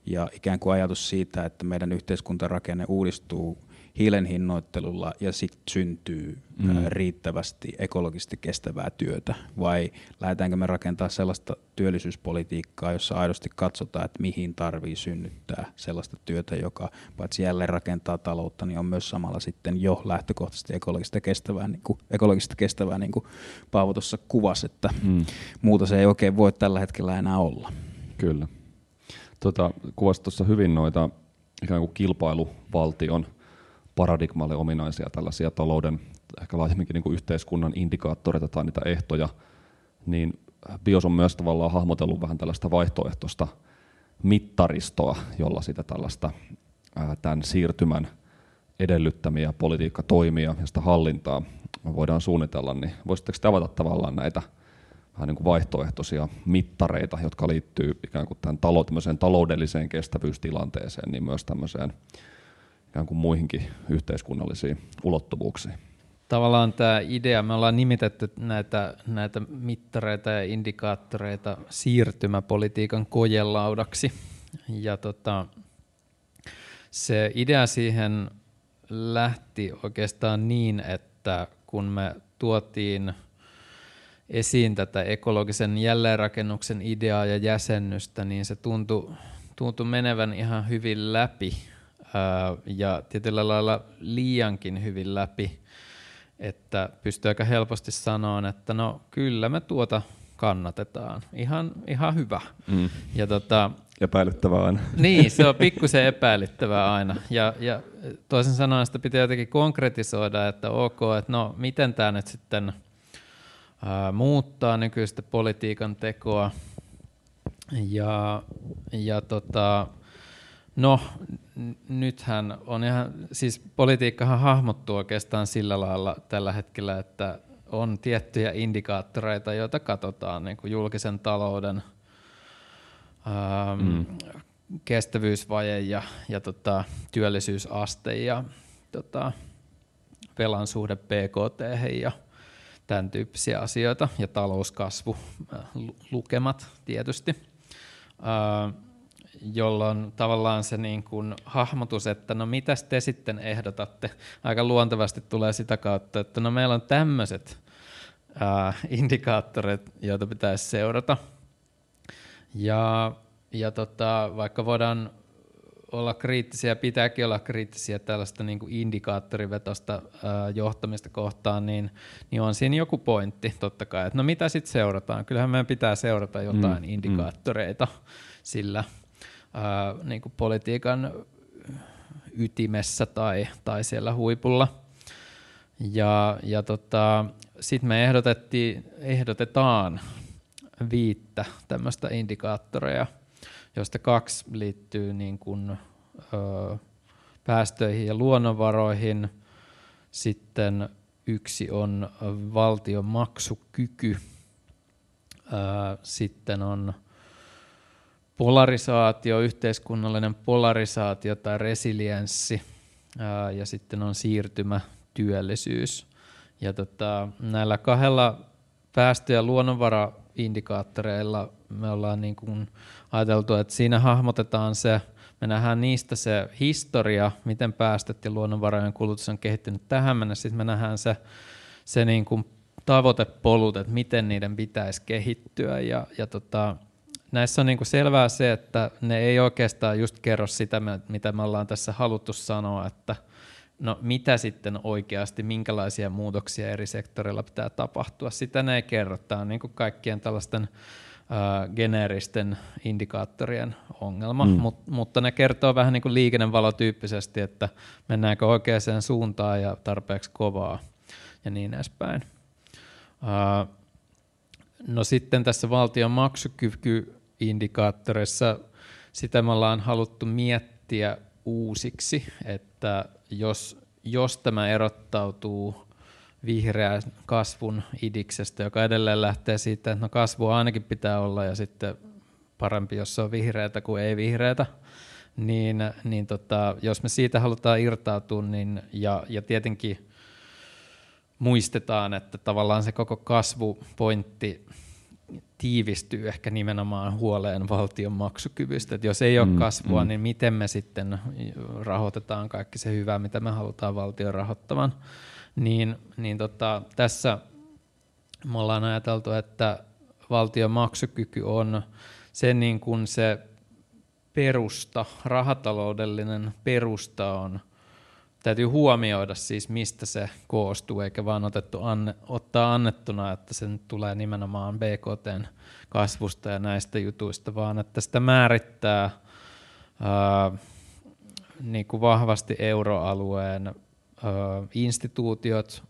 Speaker 3: ja ikään kuin ajatus siitä, että meidän yhteiskuntarakenne uudistuu hiilen hinnoittelulla ja sitten syntyy mm. riittävästi ekologisesti kestävää työtä? Vai lähdetäänkö me rakentaa sellaista työllisyyspolitiikkaa, jossa aidosti katsotaan, että mihin tarvii synnyttää sellaista työtä, joka paitsi jälleen rakentaa taloutta, niin on myös samalla sitten jo lähtökohtaisesti ekologista kestävää, niin kuin, ekologista kestävää, niin kuin Paavo tuossa kuvasi, että mm. muuta se ei oikein voi tällä hetkellä enää olla.
Speaker 1: Kyllä. Tota, kuvasit tuossa hyvin noita ikään kuin kilpailuvaltion paradigmalle ominaisia tällaisia talouden, ehkä laajemminkin niin kuin yhteiskunnan indikaattoreita tai niitä ehtoja, niin BIOS on myös tavallaan hahmotellut vähän tällaista vaihtoehtoista mittaristoa, jolla sitä tällaista tämän siirtymän edellyttämiä politiikkatoimia ja sitä hallintaa voidaan suunnitella, niin voisitteko te avata tavallaan näitä vähän niin kuin vaihtoehtoisia mittareita, jotka liittyy ikään kuin tämän taloudelliseen kestävyystilanteeseen, niin myös tämmöiseen ikään kuin muihinkin yhteiskunnallisiin ulottuvuuksiin.
Speaker 2: Tavallaan tämä idea, me ollaan nimitetty näitä, näitä mittareita ja indikaattoreita siirtymäpolitiikan kojelaudaksi. Ja tota, se idea siihen lähti oikeastaan niin, että kun me tuotiin esiin tätä ekologisen jälleenrakennuksen ideaa ja jäsennystä, niin se tuntui, tuntui menevän ihan hyvin läpi ja tietyllä lailla liiankin hyvin läpi, että pystyy aika helposti sanoa, että no kyllä me tuota kannatetaan. Ihan, ihan hyvä. Mm.
Speaker 1: Ja tota, epäilyttävää aina.
Speaker 2: Niin, se on pikkusen epäilyttävää aina. Ja, ja toisin sanoen sitä pitää jotenkin konkretisoida, että ok, että no miten tämä nyt sitten ää, muuttaa nykyistä politiikan tekoa. Ja, ja tota, No, nythän on ihan, siis politiikkahan hahmottuu oikeastaan sillä lailla tällä hetkellä, että on tiettyjä indikaattoreita, joita katsotaan niin kuin julkisen talouden ähm, mm. kestävyysvaje ja, ja tota, työllisyysaste ja tota, velan suhde PKT ja tämän tyyppisiä asioita ja talouskasvu, äh, lukemat tietysti. Äh, jolloin tavallaan se niin kuin hahmotus, että no mitäs te sitten ehdotatte, aika luontevasti tulee sitä kautta, että no meillä on tämmöiset indikaattorit, joita pitäisi seurata. Ja, ja tota, vaikka voidaan olla kriittisiä, pitääkin olla kriittisiä tällaista niin kuin indikaattorivetosta ää, johtamista kohtaan, niin, niin on siinä joku pointti totta kai, että no mitä sitten seurataan. Kyllähän meidän pitää seurata jotain mm, mm. indikaattoreita mm. sillä ää, niin kuin politiikan ytimessä tai, tai siellä huipulla. Ja, ja tota, sitten me ehdotettiin, ehdotetaan viittä tämmöistä indikaattoreja, joista kaksi liittyy niin kuin, ö, päästöihin ja luonnonvaroihin. Sitten yksi on valtion maksukyky. Ö, sitten on polarisaatio, yhteiskunnallinen polarisaatio tai resilienssi ja sitten on siirtymä, työllisyys. Ja tota, näillä kahdella päästö- ja luonnonvara indikaattoreilla me ollaan niin kuin ajateltu, että siinä hahmotetaan se, me nähdään niistä se historia, miten päästöt ja luonnonvarojen kulutus on kehittynyt tähän mennessä, sitten me nähdään se, se niin kuin tavoitepolut, että miten niiden pitäisi kehittyä ja, ja tota, näissä on niin kuin selvää se, että ne ei oikeastaan just kerro sitä, mitä me ollaan tässä haluttu sanoa, että no mitä sitten oikeasti, minkälaisia muutoksia eri sektoreilla pitää tapahtua. Sitä ne ei kerro. Tämä on niin kuin kaikkien tällaisten geneeristen indikaattorien ongelma, mm. Mut, mutta ne kertoo vähän niin kuin liikennevalotyyppisesti, että mennäänkö oikeaan suuntaan ja tarpeeksi kovaa ja niin edespäin. No sitten tässä valtion maksukykyindikaattorissa sitä me ollaan haluttu miettiä uusiksi, että jos, jos tämä erottautuu vihreän kasvun idiksestä, joka edelleen lähtee siitä, että no kasvua ainakin pitää olla ja sitten parempi, jos se on vihreätä kuin ei vihreätä, niin, niin tota, jos me siitä halutaan irtautua, niin, ja, ja tietenkin muistetaan, että tavallaan se koko kasvupointti tiivistyy ehkä nimenomaan huoleen valtion maksukyvystä. Että jos ei ole mm, kasvua, mm. niin miten me sitten rahoitetaan kaikki se hyvä, mitä me halutaan valtion rahoittavan. Niin, niin tota, tässä me ollaan ajateltu, että valtion maksukyky on se, niin kuin se perusta, rahataloudellinen perusta on – täytyy huomioida siis, mistä se koostuu, eikä vaan otettu anne, ottaa annettuna, että sen tulee nimenomaan BKTn kasvusta ja näistä jutuista, vaan että sitä määrittää ää, niin kuin vahvasti euroalueen ää, instituutiot,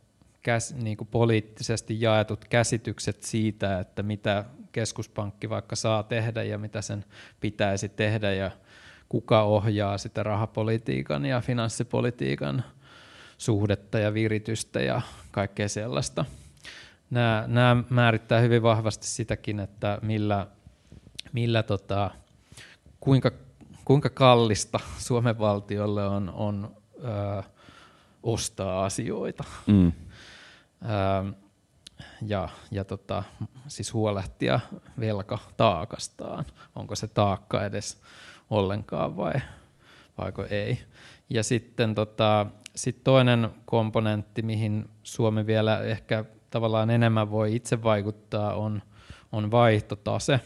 Speaker 2: käs, niin kuin poliittisesti jaetut käsitykset siitä, että mitä keskuspankki vaikka saa tehdä ja mitä sen pitäisi tehdä ja kuka ohjaa sitä rahapolitiikan ja finanssipolitiikan suhdetta ja viritystä ja kaikkea sellaista. Nämä, nämä määrittää hyvin vahvasti sitäkin, että millä, millä tota, kuinka, kuinka kallista Suomen valtiolle on, on ö, ostaa asioita. Mm. Ö, ja, ja tota, siis huolehtia velkataakastaan. Onko se taakka edes ollenkaan vai vaiko ei. Ja sitten tota, sit toinen komponentti, mihin Suomi vielä ehkä tavallaan enemmän voi itse vaikuttaa, on, on vaihtotase.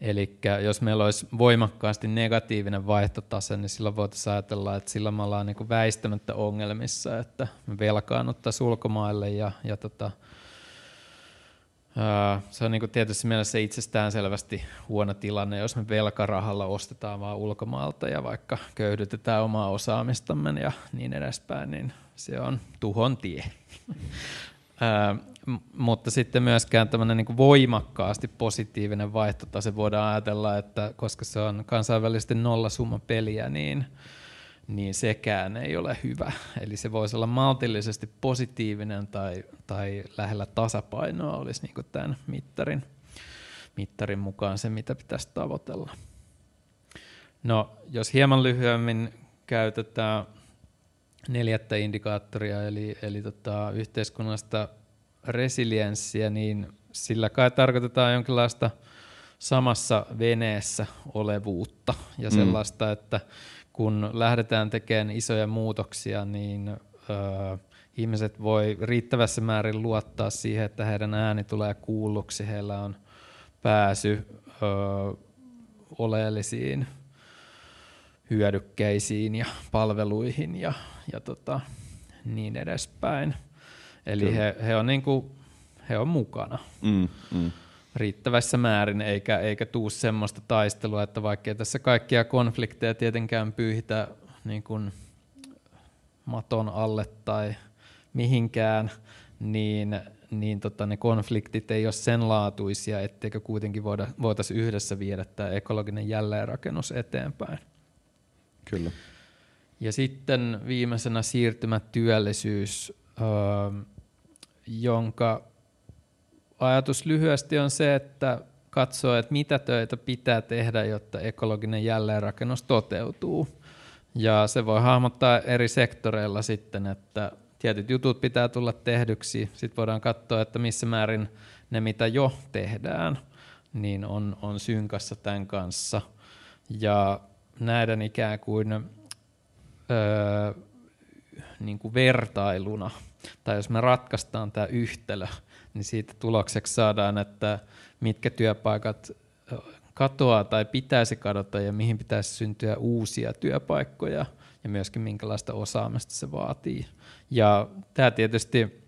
Speaker 2: Eli jos meillä olisi voimakkaasti negatiivinen vaihtotase, niin silloin voitaisiin ajatella, että sillä me ollaan niin väistämättä ongelmissa, että me velkaannuttaisiin ulkomaille ja, ja tota, se on niin tietysti mielessä itsestään selvästi huono tilanne, jos me velkarahalla ostetaan vaan ulkomailta ja vaikka köyhdytetään omaa osaamistamme ja niin edespäin, niin se on tuhon tie. mutta sitten myöskään tämmöinen niin voimakkaasti positiivinen vaihtotase voidaan ajatella, että koska se on kansainvälisesti nollasumma peliä, niin niin sekään ei ole hyvä. Eli se voisi olla maltillisesti positiivinen tai, tai lähellä tasapainoa olisi niin kuin tämän mittarin, mittarin mukaan se, mitä pitäisi tavoitella. No, jos hieman lyhyemmin käytetään neljättä indikaattoria, eli, eli tota, yhteiskunnallista resilienssiä, niin sillä kai tarkoitetaan jonkinlaista samassa veneessä olevuutta ja mm. sellaista, että kun lähdetään tekemään isoja muutoksia, niin ö, ihmiset voi riittävässä määrin luottaa siihen, että heidän ääni tulee kuulluksi, heillä on pääsy ö, oleellisiin hyödykkeisiin ja palveluihin ja, ja tota, niin edespäin. Eli he, he, on niinku, he on mukana. Mm, mm riittävässä määrin, eikä, eikä tuu semmoista taistelua, että vaikka tässä kaikkia konflikteja tietenkään pyyhitä niin kuin maton alle tai mihinkään, niin, niin tota, ne konfliktit ei ole sen laatuisia, etteikö kuitenkin voida, voitaisiin yhdessä viedä tämä ekologinen jälleenrakennus eteenpäin.
Speaker 1: Kyllä.
Speaker 2: Ja sitten viimeisenä siirtymätyöllisyys, öö, jonka ajatus lyhyesti on se, että katsoo, että mitä töitä pitää tehdä, jotta ekologinen jälleenrakennus toteutuu. Ja se voi hahmottaa eri sektoreilla sitten, että tietyt jutut pitää tulla tehdyksi. Sitten voidaan katsoa, että missä määrin ne mitä jo tehdään, niin on, on synkassa tämän kanssa. Ja näiden ikään kuin, öö, niin kuin vertailuna, tai jos me ratkaistaan tämä yhtälö, niin siitä tulokseksi saadaan, että mitkä työpaikat katoaa tai pitäisi kadota ja mihin pitäisi syntyä uusia työpaikkoja ja myöskin minkälaista osaamista se vaatii. Ja tämä tietysti,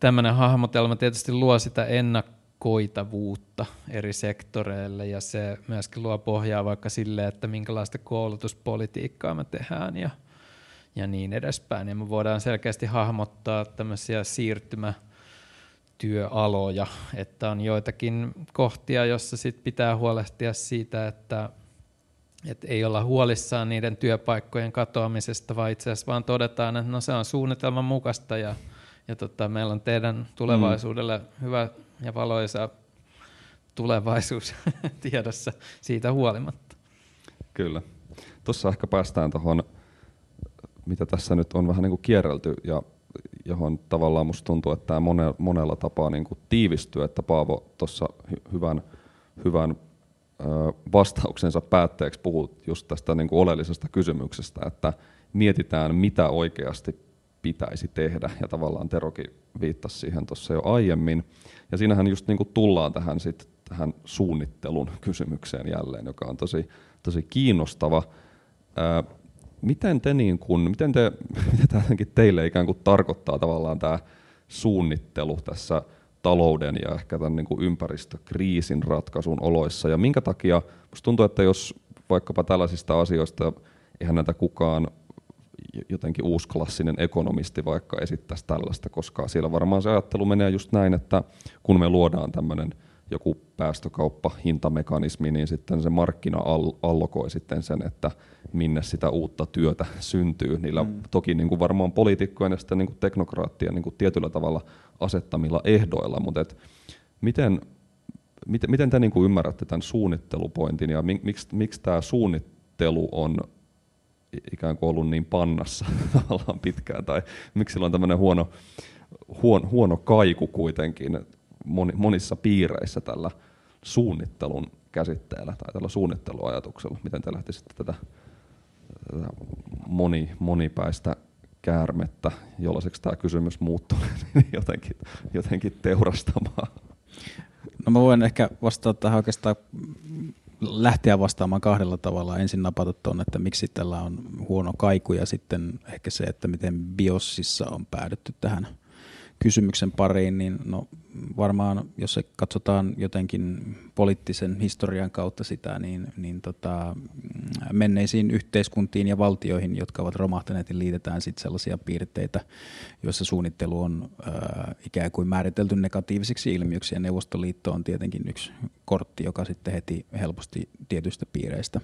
Speaker 2: tämmöinen hahmotelma tietysti luo sitä ennakoitavuutta eri sektoreille ja se myöskin luo pohjaa vaikka sille, että minkälaista koulutuspolitiikkaa me tehdään ja, ja niin edespäin. Ja me voidaan selkeästi hahmottaa tämmöisiä siirtymä työaloja, että on joitakin kohtia, joissa sit pitää huolehtia siitä, että, että ei olla huolissaan niiden työpaikkojen katoamisesta, vaan itse asiassa vaan todetaan, että no se on suunnitelman mukaista ja, ja tota, meillä on teidän tulevaisuudelle mm. hyvä ja valoisa tulevaisuus tiedossa siitä huolimatta.
Speaker 1: Kyllä. Tuossa ehkä päästään tuohon, mitä tässä nyt on vähän niin kuin kierrelty ja johon tavallaan musta tuntuu, että tämä mone, monella tapaa niin kuin tiivistyy, että Paavo tuossa hy- hyvän, hyvän ö, vastauksensa päätteeksi puhuu just tästä niin kuin oleellisesta kysymyksestä, että mietitään, mitä oikeasti pitäisi tehdä, ja tavallaan Terokin viittasi siihen tuossa jo aiemmin, ja siinähän just niin kuin tullaan tähän, sit, tähän suunnittelun kysymykseen jälleen, joka on tosi, tosi kiinnostava. Ö, miten te, niin kun, miten te, mitä teille ikään kuin tarkoittaa tavallaan tämä suunnittelu tässä talouden ja ehkä tämän niin kuin ympäristökriisin ratkaisun oloissa, ja minkä takia, musta tuntuu, että jos vaikkapa tällaisista asioista, eihän näitä kukaan jotenkin uusklassinen ekonomisti vaikka esittäisi tällaista, koska siellä varmaan se ajattelu menee just näin, että kun me luodaan tämmöinen joku päästökauppa, hintamekanismi, niin sitten se markkina allokoi sitten sen, että minne sitä uutta työtä syntyy. Niillä mm. toki niin kuin varmaan poliitikkojen ja sitten niin kuin teknokraattien niin kuin tietyllä tavalla asettamilla ehdoilla, mutta et miten, miten, miten te niin kuin ymmärrätte tämän suunnittelupointin ja miksi, miksi tämä suunnittelu on ikään kuin ollut niin pannassa tavallaan pitkään, tai miksi sillä on tämmöinen huono, huono, huono kaiku kuitenkin monissa piireissä tällä suunnittelun käsitteellä tai tällä suunnitteluajatuksella. Miten te lähtisitte tätä, tätä moni, monipäistä käärmettä, jollaiseksi tämä kysymys muuttuu, niin jotenkin, jotenkin teurastamaan?
Speaker 3: No mä voin ehkä vastata tähän oikeastaan lähteä vastaamaan kahdella tavalla. Ensin napata tuonne, että miksi tällä on huono kaiku ja sitten ehkä se, että miten BIOSissa on päädytty tähän kysymyksen pariin, niin no, varmaan jos se katsotaan jotenkin poliittisen historian kautta sitä, niin, niin tota, menneisiin yhteiskuntiin ja valtioihin, jotka ovat romahtaneet, niin liitetään sitten sellaisia piirteitä, joissa suunnittelu on ää, ikään kuin määritelty negatiivisiksi ilmiöksi, ja Neuvostoliitto on tietenkin yksi kortti, joka sitten heti helposti tietyistä piireistä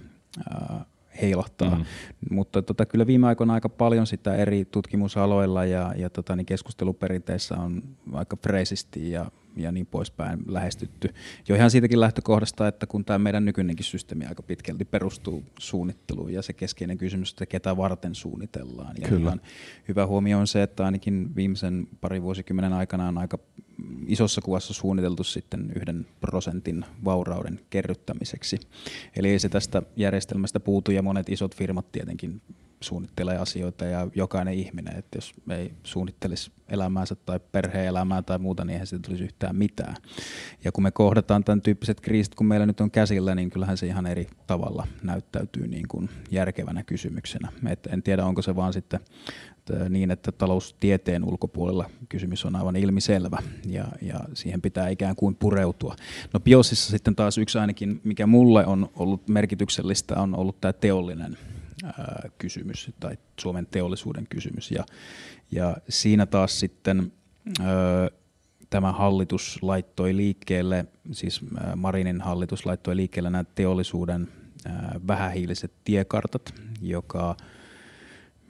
Speaker 3: ää, heilahtaa. Mm. Mutta tota, kyllä viime aikoina aika paljon sitä eri tutkimusaloilla ja, ja tota, niin keskusteluperinteissä on aika freesisti ja, ja niin poispäin lähestytty. Jo ihan siitäkin lähtökohdasta, että kun tämä meidän nykyinenkin systeemi aika pitkälti perustuu suunnitteluun ja se keskeinen kysymys, että ketä varten suunnitellaan. Ja kyllä. hyvä huomio on se, että ainakin viimeisen pari vuosikymmenen aikana on aika isossa kuvassa suunniteltu sitten yhden prosentin vaurauden kerryttämiseksi. Eli ei se tästä järjestelmästä puutu ja monet isot firmat tietenkin suunnittelee asioita ja jokainen ihminen, että jos ei suunnittelisi elämäänsä tai perhe-elämää tai muuta, niin eihän siitä tulisi yhtään mitään. Ja kun me kohdataan tämän tyyppiset kriisit, kun meillä nyt on käsillä, niin kyllähän se ihan eri tavalla näyttäytyy niin kuin järkevänä kysymyksenä. Et en tiedä, onko se vaan sitten niin, että taloustieteen ulkopuolella kysymys on aivan ilmiselvä ja, ja siihen pitää ikään kuin pureutua. No Biosissa sitten taas yksi ainakin, mikä mulle on ollut merkityksellistä, on ollut tämä teollinen kysymys tai Suomen teollisuuden kysymys. Ja, ja siinä taas sitten tämä hallitus laittoi liikkeelle, siis Marinin hallitus laittoi liikkeelle nämä teollisuuden vähähiiliset tiekartat, joka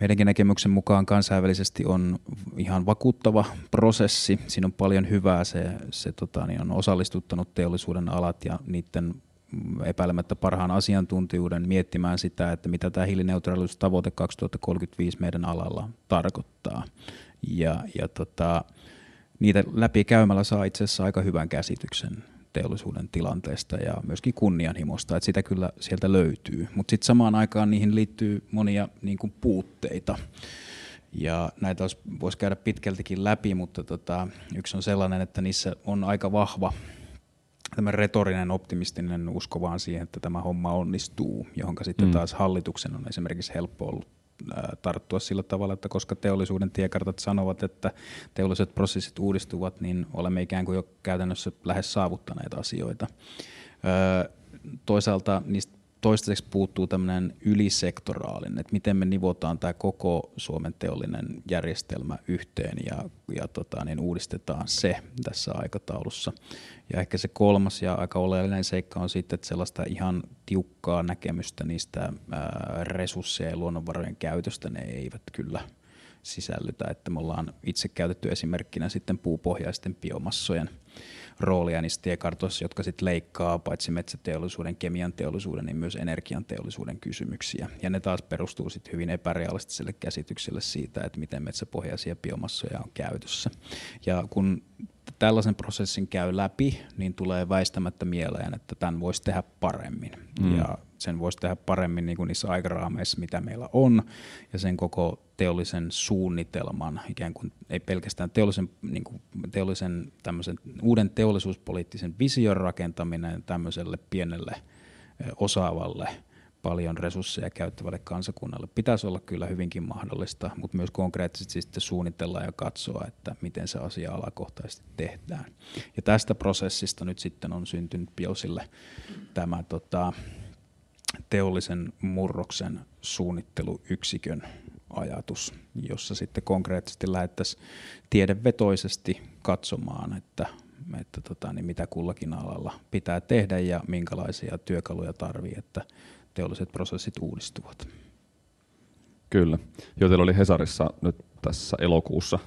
Speaker 3: meidänkin näkemyksen mukaan kansainvälisesti on ihan vakuuttava prosessi. Siinä on paljon hyvää. Se, se tota, niin on osallistuttanut teollisuuden alat ja niiden epäilemättä parhaan asiantuntijuuden miettimään sitä, että mitä tämä hiilineutraalisuustavoite 2035 meidän alalla tarkoittaa. Ja, ja tota, niitä läpi käymällä saa itse asiassa aika hyvän käsityksen teollisuuden tilanteesta ja myöskin kunnianhimosta, että sitä kyllä sieltä löytyy. Mutta sitten samaan aikaan niihin liittyy monia niin kuin puutteita. Ja näitä voisi käydä pitkältikin läpi, mutta tota, yksi on sellainen, että niissä on aika vahva tämä retorinen optimistinen usko vaan siihen, että tämä homma onnistuu, johon sitten mm. taas hallituksen on esimerkiksi helppo ollut tarttua sillä tavalla, että koska teollisuuden tiekartat sanovat, että teolliset prosessit uudistuvat, niin olemme ikään kuin jo käytännössä lähes saavuttaneet asioita. Toisaalta niistä toistaiseksi puuttuu tämmöinen ylisektoraalinen, että miten me nivotaan tämä koko Suomen teollinen järjestelmä yhteen ja, ja tota, niin uudistetaan se tässä aikataulussa. Ja ehkä se kolmas ja aika oleellinen seikka on sitten, että sellaista ihan tiukkaa näkemystä niistä ää, resursseja ja luonnonvarojen käytöstä ne eivät kyllä sisällytä. Että me ollaan itse käytetty esimerkkinä sitten puupohjaisten biomassojen roolia niissä tiekartoissa, jotka sitten leikkaa paitsi metsäteollisuuden, kemian teollisuuden, niin myös energian teollisuuden kysymyksiä. Ja ne taas perustuu sitten hyvin epärealistiselle käsitykselle siitä, että miten metsäpohjaisia biomassoja on käytössä. Ja kun tällaisen prosessin käy läpi, niin tulee väistämättä mieleen, että tämän voisi tehdä paremmin. Mm. Ja sen voisi tehdä paremmin niin kuin niissä aikaraameissa, mitä meillä on, ja sen koko teollisen suunnitelman, ikään kuin ei pelkästään teollisen, niin kuin teollisen tämmöisen uuden teollisuuspoliittisen vision rakentaminen tämmöiselle pienelle osaavalle paljon resursseja käyttävälle kansakunnalle pitäisi olla kyllä hyvinkin mahdollista, mutta myös konkreettisesti sitten suunnitella ja katsoa, että miten se asia alakohtaisesti tehdään. Ja tästä prosessista nyt sitten on syntynyt Biosille tämä tota, teollisen murroksen suunnitteluyksikön ajatus, jossa sitten konkreettisesti lähdettäisiin tiedevetoisesti katsomaan, että, että tota, niin mitä kullakin alalla pitää tehdä ja minkälaisia työkaluja tarvii, että teolliset prosessit uudistuvat.
Speaker 1: Kyllä. Jo teillä oli Hesarissa nyt tässä elokuussa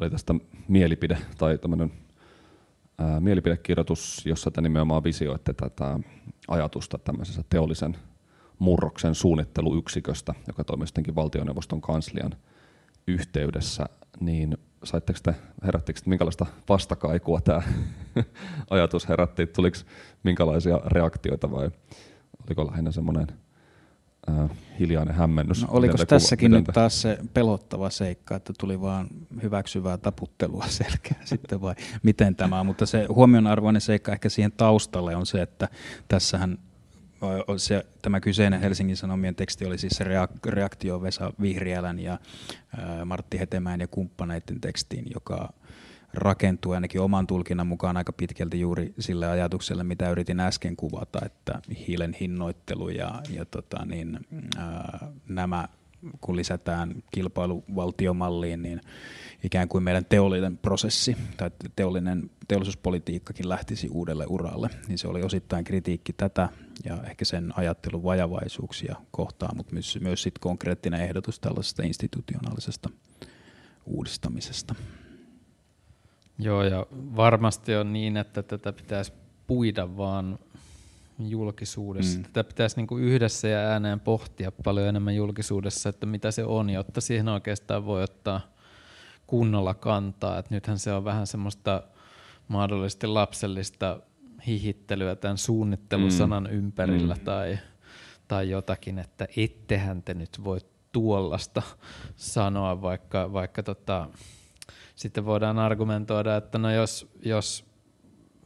Speaker 1: oli tästä mielipide tai tämmöinen ää, mielipidekirjoitus, jossa te nimenomaan visioitte tätä ajatusta tämmöisestä teollisen murroksen suunnitteluyksiköstä, joka toimii sittenkin valtioneuvoston kanslian yhteydessä, niin saitteko te, herättikö te minkälaista vastakaikua tämä ajatus herätti? Tuliko minkälaisia reaktioita vai oliko lähinnä semmoinen äh, hiljainen hämmennys?
Speaker 3: No, oliko tässäkin nyt taas se pelottava seikka, että tuli vaan hyväksyvää taputtelua selkeä sitten vai miten tämä? Mutta se huomionarvoinen seikka ehkä siihen taustalle on se, että tässähän se, tämä kyseinen Helsingin Sanomien teksti oli siis reaktio Vesa Vihriälän ja Martti Hetemäen ja kumppaneiden tekstiin, joka rakentuu ainakin oman tulkinnan mukaan aika pitkälti juuri sille ajatukselle, mitä yritin äsken kuvata, että hiilen hinnoittelu ja, ja tota niin, ää, nämä kun lisätään kilpailuvaltiomalliin, niin ikään kuin meidän teollinen prosessi tai teollinen, teollisuuspolitiikkakin lähtisi uudelle uralle, niin se oli osittain kritiikki tätä ja ehkä sen ajattelun vajavaisuuksia kohtaan, mutta myös, myös sit konkreettinen ehdotus tällaisesta institutionaalisesta uudistamisesta.
Speaker 2: Joo, ja varmasti on niin, että tätä pitäisi puida vaan julkisuudessa. Mm. Tätä pitäisi niinku yhdessä ja ääneen pohtia paljon enemmän julkisuudessa, että mitä se on, jotta siihen oikeastaan voi ottaa kunnolla kantaa. Et nythän se on vähän semmoista mahdollisesti lapsellista hihittelyä tämän suunnittelusanan mm. ympärillä mm. tai, tai jotakin, että ettehän te nyt voi tuollasta sanoa, vaikka, vaikka tota, sitten voidaan argumentoida, että no jos, jos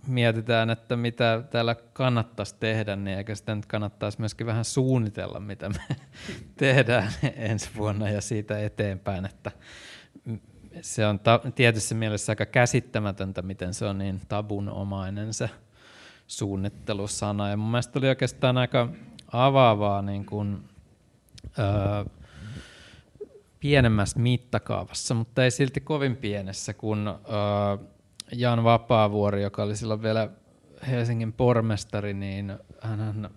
Speaker 2: mietitään, että mitä täällä kannattaisi tehdä, niin eikö sitä nyt kannattaisi myöskin vähän suunnitella, mitä me tehdään ensi vuonna ja siitä eteenpäin, että se on ta- tietyssä mielessä aika käsittämätöntä, miten se on niin tabunomainen se suunnittelusana. Ja mun mielestä oli oikeastaan aika avaavaa niin kuin, öö, pienemmässä mittakaavassa, mutta ei silti kovin pienessä, kun öö, Jan Vapaavuori, joka oli silloin vielä Helsingin pormestari, niin hän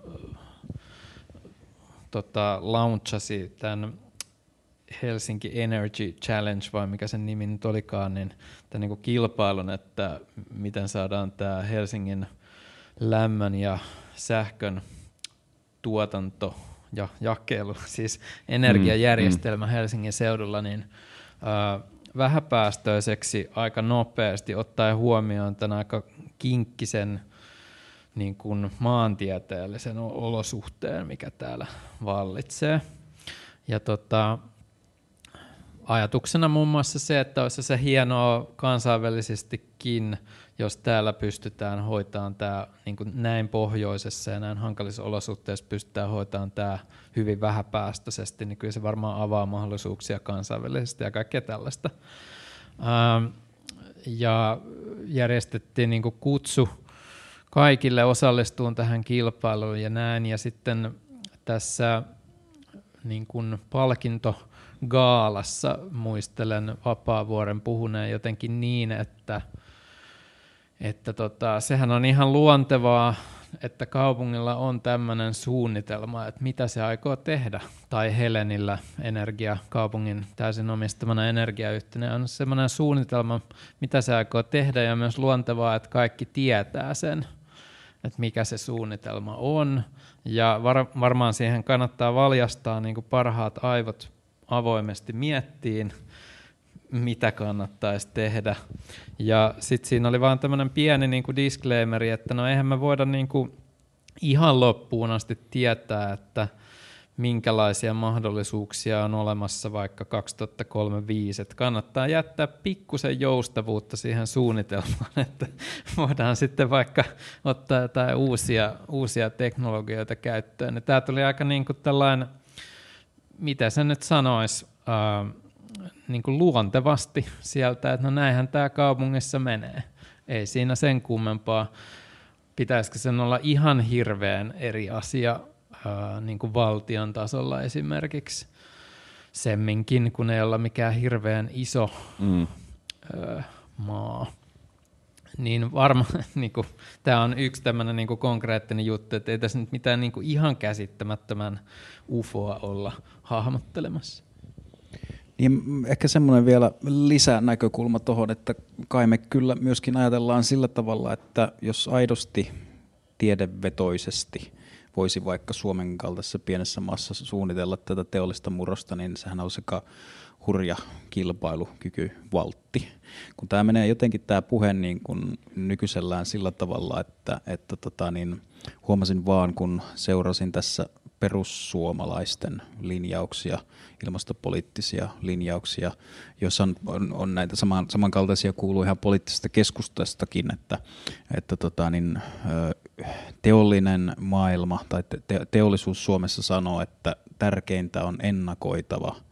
Speaker 2: tota, launchasi tämän Helsinki Energy Challenge, vai mikä sen nimi nyt olikaan, niin tämän niin kilpailun, että miten saadaan tämä Helsingin lämmön ja sähkön tuotanto ja jakelu, siis energiajärjestelmä mm, mm. Helsingin seudulla, niin äh, vähäpäästöiseksi aika nopeasti, ottaen huomioon tämän aika kinkkisen niin kuin maantieteellisen olosuhteen, mikä täällä vallitsee. Ja tota, ajatuksena muun muassa se, että olisi se hienoa kansainvälisestikin, jos täällä pystytään hoitamaan tämä niin kuin näin pohjoisessa ja näin hankalissa olosuhteissa pystytään hoitamaan tämä hyvin vähäpäästöisesti, niin kyllä se varmaan avaa mahdollisuuksia kansainvälisesti ja kaikkea tällaista. Ähm, ja järjestettiin niin kuin kutsu kaikille osallistuun tähän kilpailuun ja näin, ja sitten tässä niin kuin palkinto gaalassa muistelen Vapaavuoren puhuneen jotenkin niin, että, että tota, sehän on ihan luontevaa, että kaupungilla on tämmöinen suunnitelma, että mitä se aikoo tehdä. Tai Helenillä energia, kaupungin täysin omistamana energiayhtiönä on semmoinen suunnitelma, mitä se aikoo tehdä ja myös luontevaa, että kaikki tietää sen, että mikä se suunnitelma on. Ja var, varmaan siihen kannattaa valjastaa niin kuin parhaat aivot avoimesti miettiin, mitä kannattaisi tehdä. Ja sitten siinä oli vaan tämmöinen pieni niin kuin disclaimeri, että no eihän me voida niin kuin ihan loppuun asti tietää, että minkälaisia mahdollisuuksia on olemassa vaikka 2035. Että kannattaa jättää pikkusen joustavuutta siihen suunnitelmaan, että voidaan sitten vaikka ottaa jotain uusia, uusia teknologioita käyttöön. Ja tämä tuli aika niin kuin tällainen mitä se nyt sanoisi, äh, niin kuin luontevasti sieltä, että no näinhän tämä kaupungissa menee. Ei siinä sen kummempaa. Pitäisikö sen olla ihan hirveän eri asia äh, niin kuin valtion tasolla esimerkiksi semminkin, kun ei olla mikään hirveän iso mm. äh, maa niin varmaan niin tämä on yksi tämmöinen niin konkreettinen juttu, että ei tässä nyt mitään niin kuin ihan käsittämättömän ufoa olla hahmottelemassa.
Speaker 3: Niin ehkä semmoinen vielä lisänäkökulma tuohon, että kai me kyllä myöskin ajatellaan sillä tavalla, että jos aidosti tiedevetoisesti voisi vaikka Suomen kaltaisessa pienessä maassa suunnitella tätä teollista murrosta, niin sehän on sekä hurja kilpailukyky, valtti. Kun tämä menee jotenkin tämä puhe niin kuin nykyisellään sillä tavalla, että, että tota niin, huomasin vaan, kun seurasin tässä perussuomalaisten linjauksia, ilmastopoliittisia linjauksia, joissa on, on, on näitä saman, samankaltaisia kuuluu ihan poliittisesta keskustastakin, että, että tota niin, teollinen maailma tai te, teollisuus Suomessa sanoo, että tärkeintä on ennakoitava –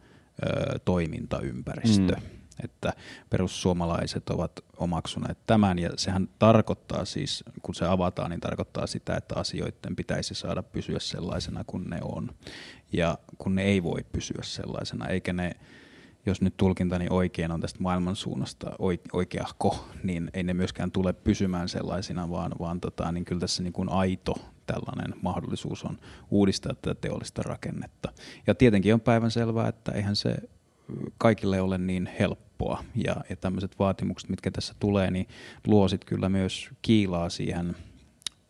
Speaker 3: ö, toimintaympäristö. Mm. Että perussuomalaiset ovat omaksuneet tämän ja sehän tarkoittaa siis, kun se avataan, niin tarkoittaa sitä, että asioiden pitäisi saada pysyä sellaisena kuin ne on. Ja kun ne ei voi pysyä sellaisena, eikä ne, jos nyt tulkintani oikein on tästä maailmansuunnasta oikeahko, niin ei ne myöskään tule pysymään sellaisina, vaan, vaan tota, niin kyllä tässä niin kuin aito tällainen mahdollisuus on uudistaa tätä teollista rakennetta. Ja tietenkin on päivän selvää, että eihän se kaikille ole niin helppoa. Ja, ja tämmöiset vaatimukset, mitkä tässä tulee, niin luosit kyllä myös kiilaa siihen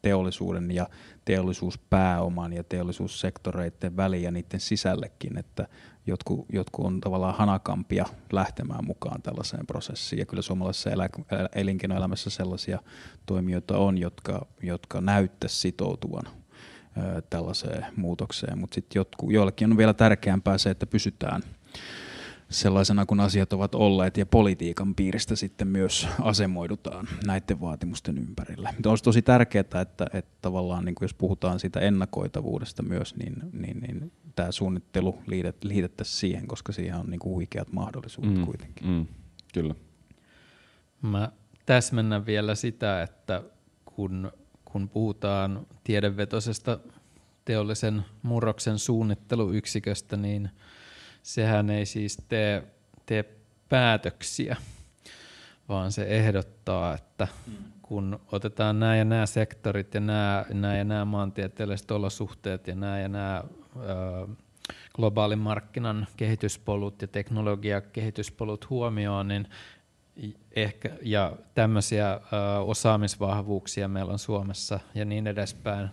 Speaker 3: teollisuuden ja teollisuuspääoman ja teollisuussektoreiden väliin ja niiden sisällekin, että jotkut, jotkut on tavallaan hanakampia lähtemään mukaan tällaiseen prosessiin. Ja kyllä suomalaisessa elä, elinkeinoelämässä sellaisia toimijoita on, jotka, jotka näyttäisi sitoutuvan ö, tällaiseen muutokseen, mutta sitten joillekin on vielä tärkeämpää se, että pysytään sellaisena kuin asiat ovat olleet ja politiikan piiristä sitten myös asemoidutaan näiden vaatimusten ympärillä. Mutta olisi tosi tärkeää, että, että tavallaan niin kuin jos puhutaan siitä ennakoitavuudesta myös, niin, niin, niin tämä suunnittelu liitet, liitettäisiin siihen, koska siihen on niin kuin huikeat mahdollisuudet mm, kuitenkin. Mm,
Speaker 1: kyllä.
Speaker 2: Mä täsmennän vielä sitä, että kun, kun puhutaan tiedevetoisesta teollisen murroksen suunnitteluyksiköstä, niin – sehän ei siis tee, tee päätöksiä, vaan se ehdottaa, että kun otetaan nämä ja nämä sektorit ja nämä, nämä ja nämä maantieteelliset olosuhteet ja nämä ja nämä globaalin markkinan kehityspolut ja teknologiakehityspolut huomioon, niin ehkä, ja tämmöisiä ö, osaamisvahvuuksia meillä on Suomessa ja niin edespäin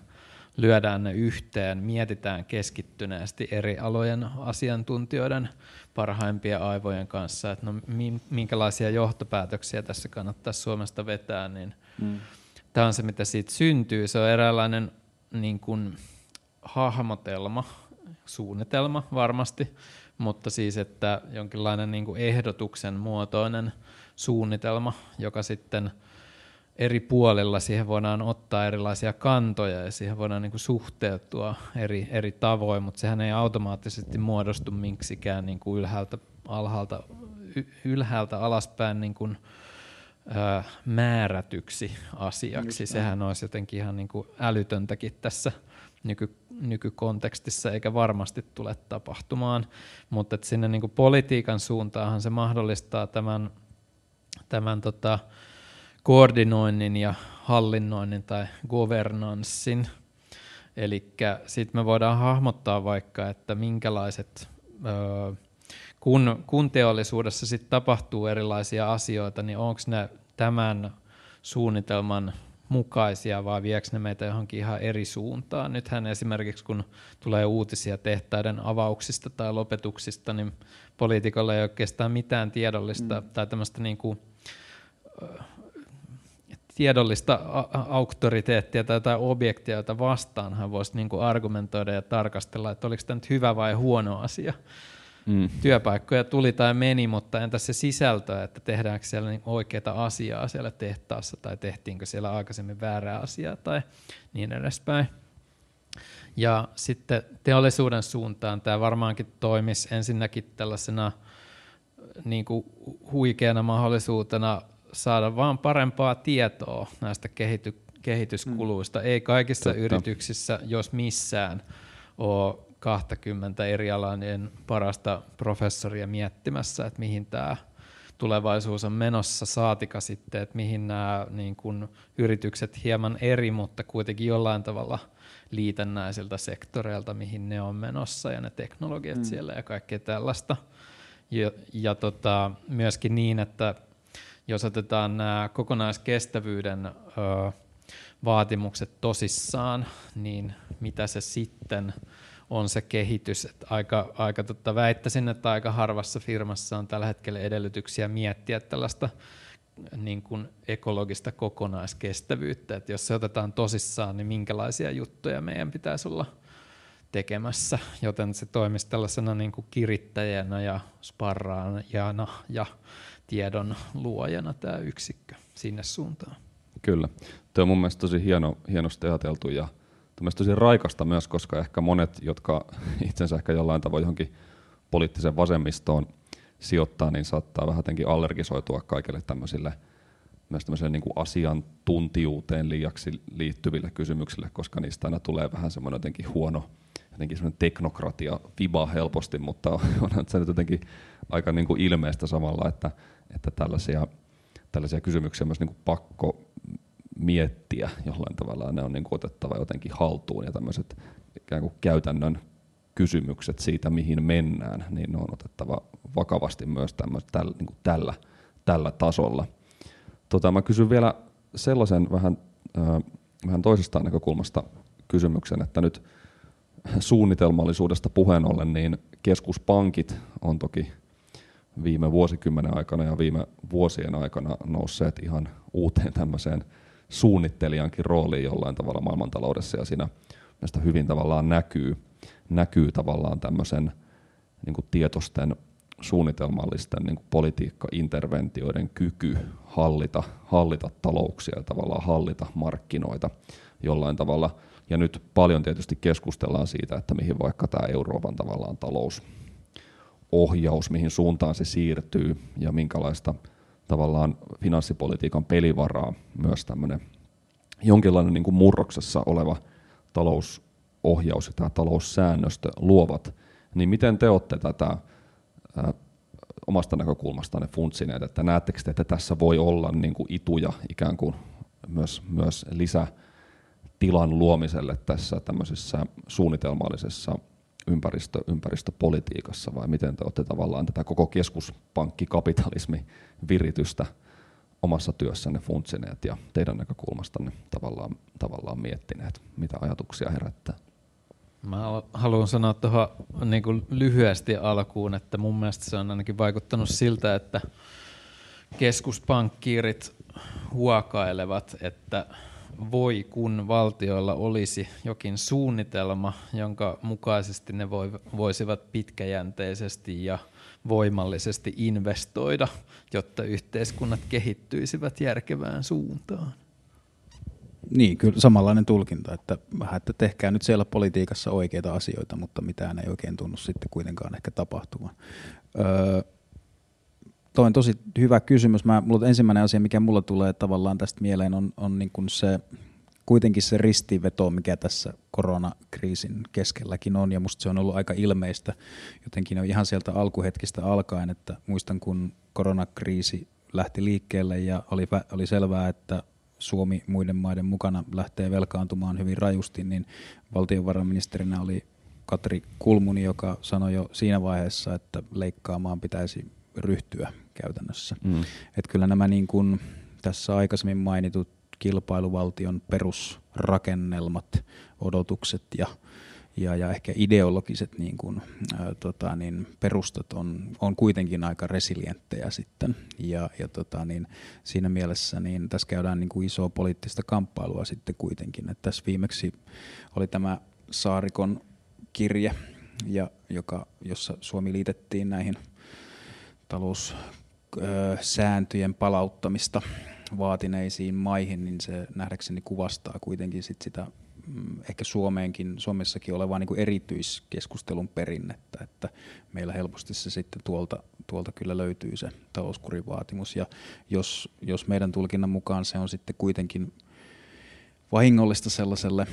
Speaker 2: lyödään ne yhteen, mietitään keskittyneesti eri alojen asiantuntijoiden parhaimpien aivojen kanssa, että no minkälaisia johtopäätöksiä tässä kannattaisi Suomesta vetää, niin mm. tämä on se, mitä siitä syntyy. Se on eräänlainen niin kuin, hahmotelma, suunnitelma varmasti, mutta siis, että jonkinlainen niin kuin ehdotuksen muotoinen suunnitelma, joka sitten eri puolilla siihen voidaan ottaa erilaisia kantoja ja siihen voidaan niin kuin suhteutua eri, eri tavoin, mutta sehän ei automaattisesti muodostu miksikään niin kuin ylhäältä, alhaalta, ylhäältä alaspäin niin kuin, ää, määrätyksi asiaksi. Sehän olisi jotenkin ihan niin kuin älytöntäkin tässä nyky, nykykontekstissa, eikä varmasti tule tapahtumaan. Mutta sinne niin kuin politiikan suuntaanhan se mahdollistaa tämän, tämän tota, koordinoinnin ja hallinnoinnin tai governanssin. Eli sitten me voidaan hahmottaa vaikka, että minkälaiset, kun, kun teollisuudessa sit tapahtuu erilaisia asioita, niin onko ne tämän suunnitelman mukaisia vai viekö ne meitä johonkin ihan eri suuntaan. Nythän esimerkiksi kun tulee uutisia tehtaiden avauksista tai lopetuksista, niin poliitikolla ei oikeastaan mitään tiedollista mm. tai tämmöistä niin kuin, tiedollista auktoriteettia tai jotain objektia, jota vastaan hän voisi niin kuin argumentoida ja tarkastella, että oliko tämä nyt hyvä vai huono asia. Mm. Työpaikkoja tuli tai meni, mutta entä se sisältö, että tehdäänkö siellä niin oikeaa asiaa siellä tehtaassa tai tehtiinkö siellä aikaisemmin väärää asiaa tai niin edespäin. Ja sitten teollisuuden suuntaan tämä varmaankin toimisi ensinnäkin tällaisena niin kuin huikeana mahdollisuutena saada vaan parempaa tietoa näistä kehity, kehityskuluista. Mm. Ei kaikissa Totta. yrityksissä, jos missään, ole 20 eri alainen parasta professoria miettimässä, että mihin tämä tulevaisuus on menossa, saatika sitten, että mihin nämä niin kun, yritykset hieman eri, mutta kuitenkin jollain tavalla liitännäisiltä sektoreilta, mihin ne on menossa ja ne teknologiat mm. siellä ja kaikkea tällaista. Ja, ja tota, myöskin niin, että jos otetaan nämä kokonaiskestävyyden ö, vaatimukset tosissaan, niin mitä se sitten on se kehitys. Että aika, aika totta, väittäisin, että aika harvassa firmassa on tällä hetkellä edellytyksiä miettiä tällaista niin kuin ekologista kokonaiskestävyyttä. Että jos se otetaan tosissaan, niin minkälaisia juttuja meidän pitäisi olla tekemässä, joten se toimisi tällaisena niin kuin kirittäjänä ja sparraajana ja tiedon luojana tämä yksikkö sinne suuntaan.
Speaker 1: Kyllä. Tuo on mun mielestä tosi hieno, hienosti ajateltu ja tosi raikasta myös, koska ehkä monet, jotka itsensä ehkä jollain tavoin johonkin poliittiseen vasemmistoon sijoittaa, niin saattaa vähän jotenkin allergisoitua kaikille tämmöisille myös tämmöiselle niin kuin asiantuntijuuteen liiaksi liittyville kysymyksille, koska niistä aina tulee vähän semmoinen jotenkin huono, jotenkin semmoinen teknokratia viba helposti, mutta on se nyt jotenkin aika niin kuin ilmeistä samalla, että että tällaisia, tällaisia kysymyksiä on myös niin kuin pakko miettiä jollain tavalla, ne on niin kuin otettava jotenkin haltuun ja tämmöiset ikään kuin käytännön kysymykset siitä, mihin mennään, niin ne on otettava vakavasti myös tällä, niin kuin tällä, tällä tasolla. Tota, mä kysyn vielä sellaisen vähän, äh, vähän toisesta näkökulmasta kysymyksen, että nyt suunnitelmallisuudesta puheen ollen, niin keskuspankit on toki viime vuosikymmenen aikana ja viime vuosien aikana nousseet ihan uuteen tämmöiseen suunnittelijankin rooliin jollain tavalla maailmantaloudessa ja siinä näistä hyvin tavallaan näkyy, näkyy tavallaan tämmöisen niin kuin tietoisten suunnitelmallisten niin kuin politiikka-interventioiden kyky hallita, hallita talouksia ja tavallaan hallita markkinoita jollain tavalla. Ja nyt paljon tietysti keskustellaan siitä, että mihin vaikka tämä Euroopan tavallaan talous ohjaus, mihin suuntaan se siirtyy ja minkälaista tavallaan finanssipolitiikan pelivaraa myös tämmöinen jonkinlainen niin kuin murroksessa oleva talousohjaus ja tämä taloussäännöstö luovat, niin miten te olette tätä ää, omasta näkökulmastanne funtsineet, että näettekö te, että tässä voi olla niin kuin ituja ikään kuin myös, myös lisätilan luomiselle tässä tämmöisessä suunnitelmallisessa ympäristö, ympäristöpolitiikassa vai miten te olette tavallaan tätä koko keskuspankkikapitalismi viritystä omassa työssänne funtsineet ja teidän näkökulmastanne tavallaan, tavallaan miettineet, mitä ajatuksia herättää?
Speaker 2: Mä haluan sanoa tuohon niin lyhyesti alkuun, että mun mielestä se on ainakin vaikuttanut siltä, että keskuspankkiirit huokailevat, että voi kun valtioilla olisi jokin suunnitelma, jonka mukaisesti ne voisivat pitkäjänteisesti ja voimallisesti investoida, jotta yhteiskunnat kehittyisivät järkevään suuntaan.
Speaker 3: Niin, kyllä samanlainen tulkinta, että vähän, että tehkää nyt siellä politiikassa oikeita asioita, mutta mitään ei oikein tunnu sitten kuitenkaan ehkä tapahtumaan. Öö, toi on tosi hyvä kysymys. Mä, mulla ensimmäinen asia, mikä mulla tulee tavallaan tästä mieleen, on, on niin kuin se, kuitenkin se ristiveto, mikä tässä koronakriisin keskelläkin on, ja musta se on ollut aika ilmeistä jotenkin on ihan sieltä alkuhetkistä alkaen, että muistan kun koronakriisi lähti liikkeelle ja oli, oli selvää, että Suomi muiden maiden mukana lähtee velkaantumaan hyvin rajusti, niin valtiovarainministerinä oli Katri Kulmuni, joka sanoi jo siinä vaiheessa, että leikkaamaan pitäisi ryhtyä käytännössä. Mm. Et kyllä nämä niin kuin tässä aikaisemmin mainitut kilpailuvaltion perusrakennelmat, odotukset ja, ja, ja ehkä ideologiset niin kuin, ää, tota, niin perustat on, on kuitenkin aika resilienttejä sitten. Ja, ja tota, niin siinä mielessä niin tässä käydään niin kuin isoa poliittista kamppailua sitten kuitenkin. Et tässä viimeksi oli tämä Saarikon kirje, ja joka, jossa Suomi liitettiin näihin taloussääntöjen palauttamista vaatineisiin maihin, niin se nähdäkseni kuvastaa kuitenkin sit sitä mm, ehkä Suomeenkin, Suomessakin olevaa niin kuin erityiskeskustelun perinnettä, että meillä helposti se sitten tuolta, tuolta kyllä löytyy se talouskurivaatimus ja jos, jos meidän tulkinnan mukaan se on sitten kuitenkin vahingollista sellaiselle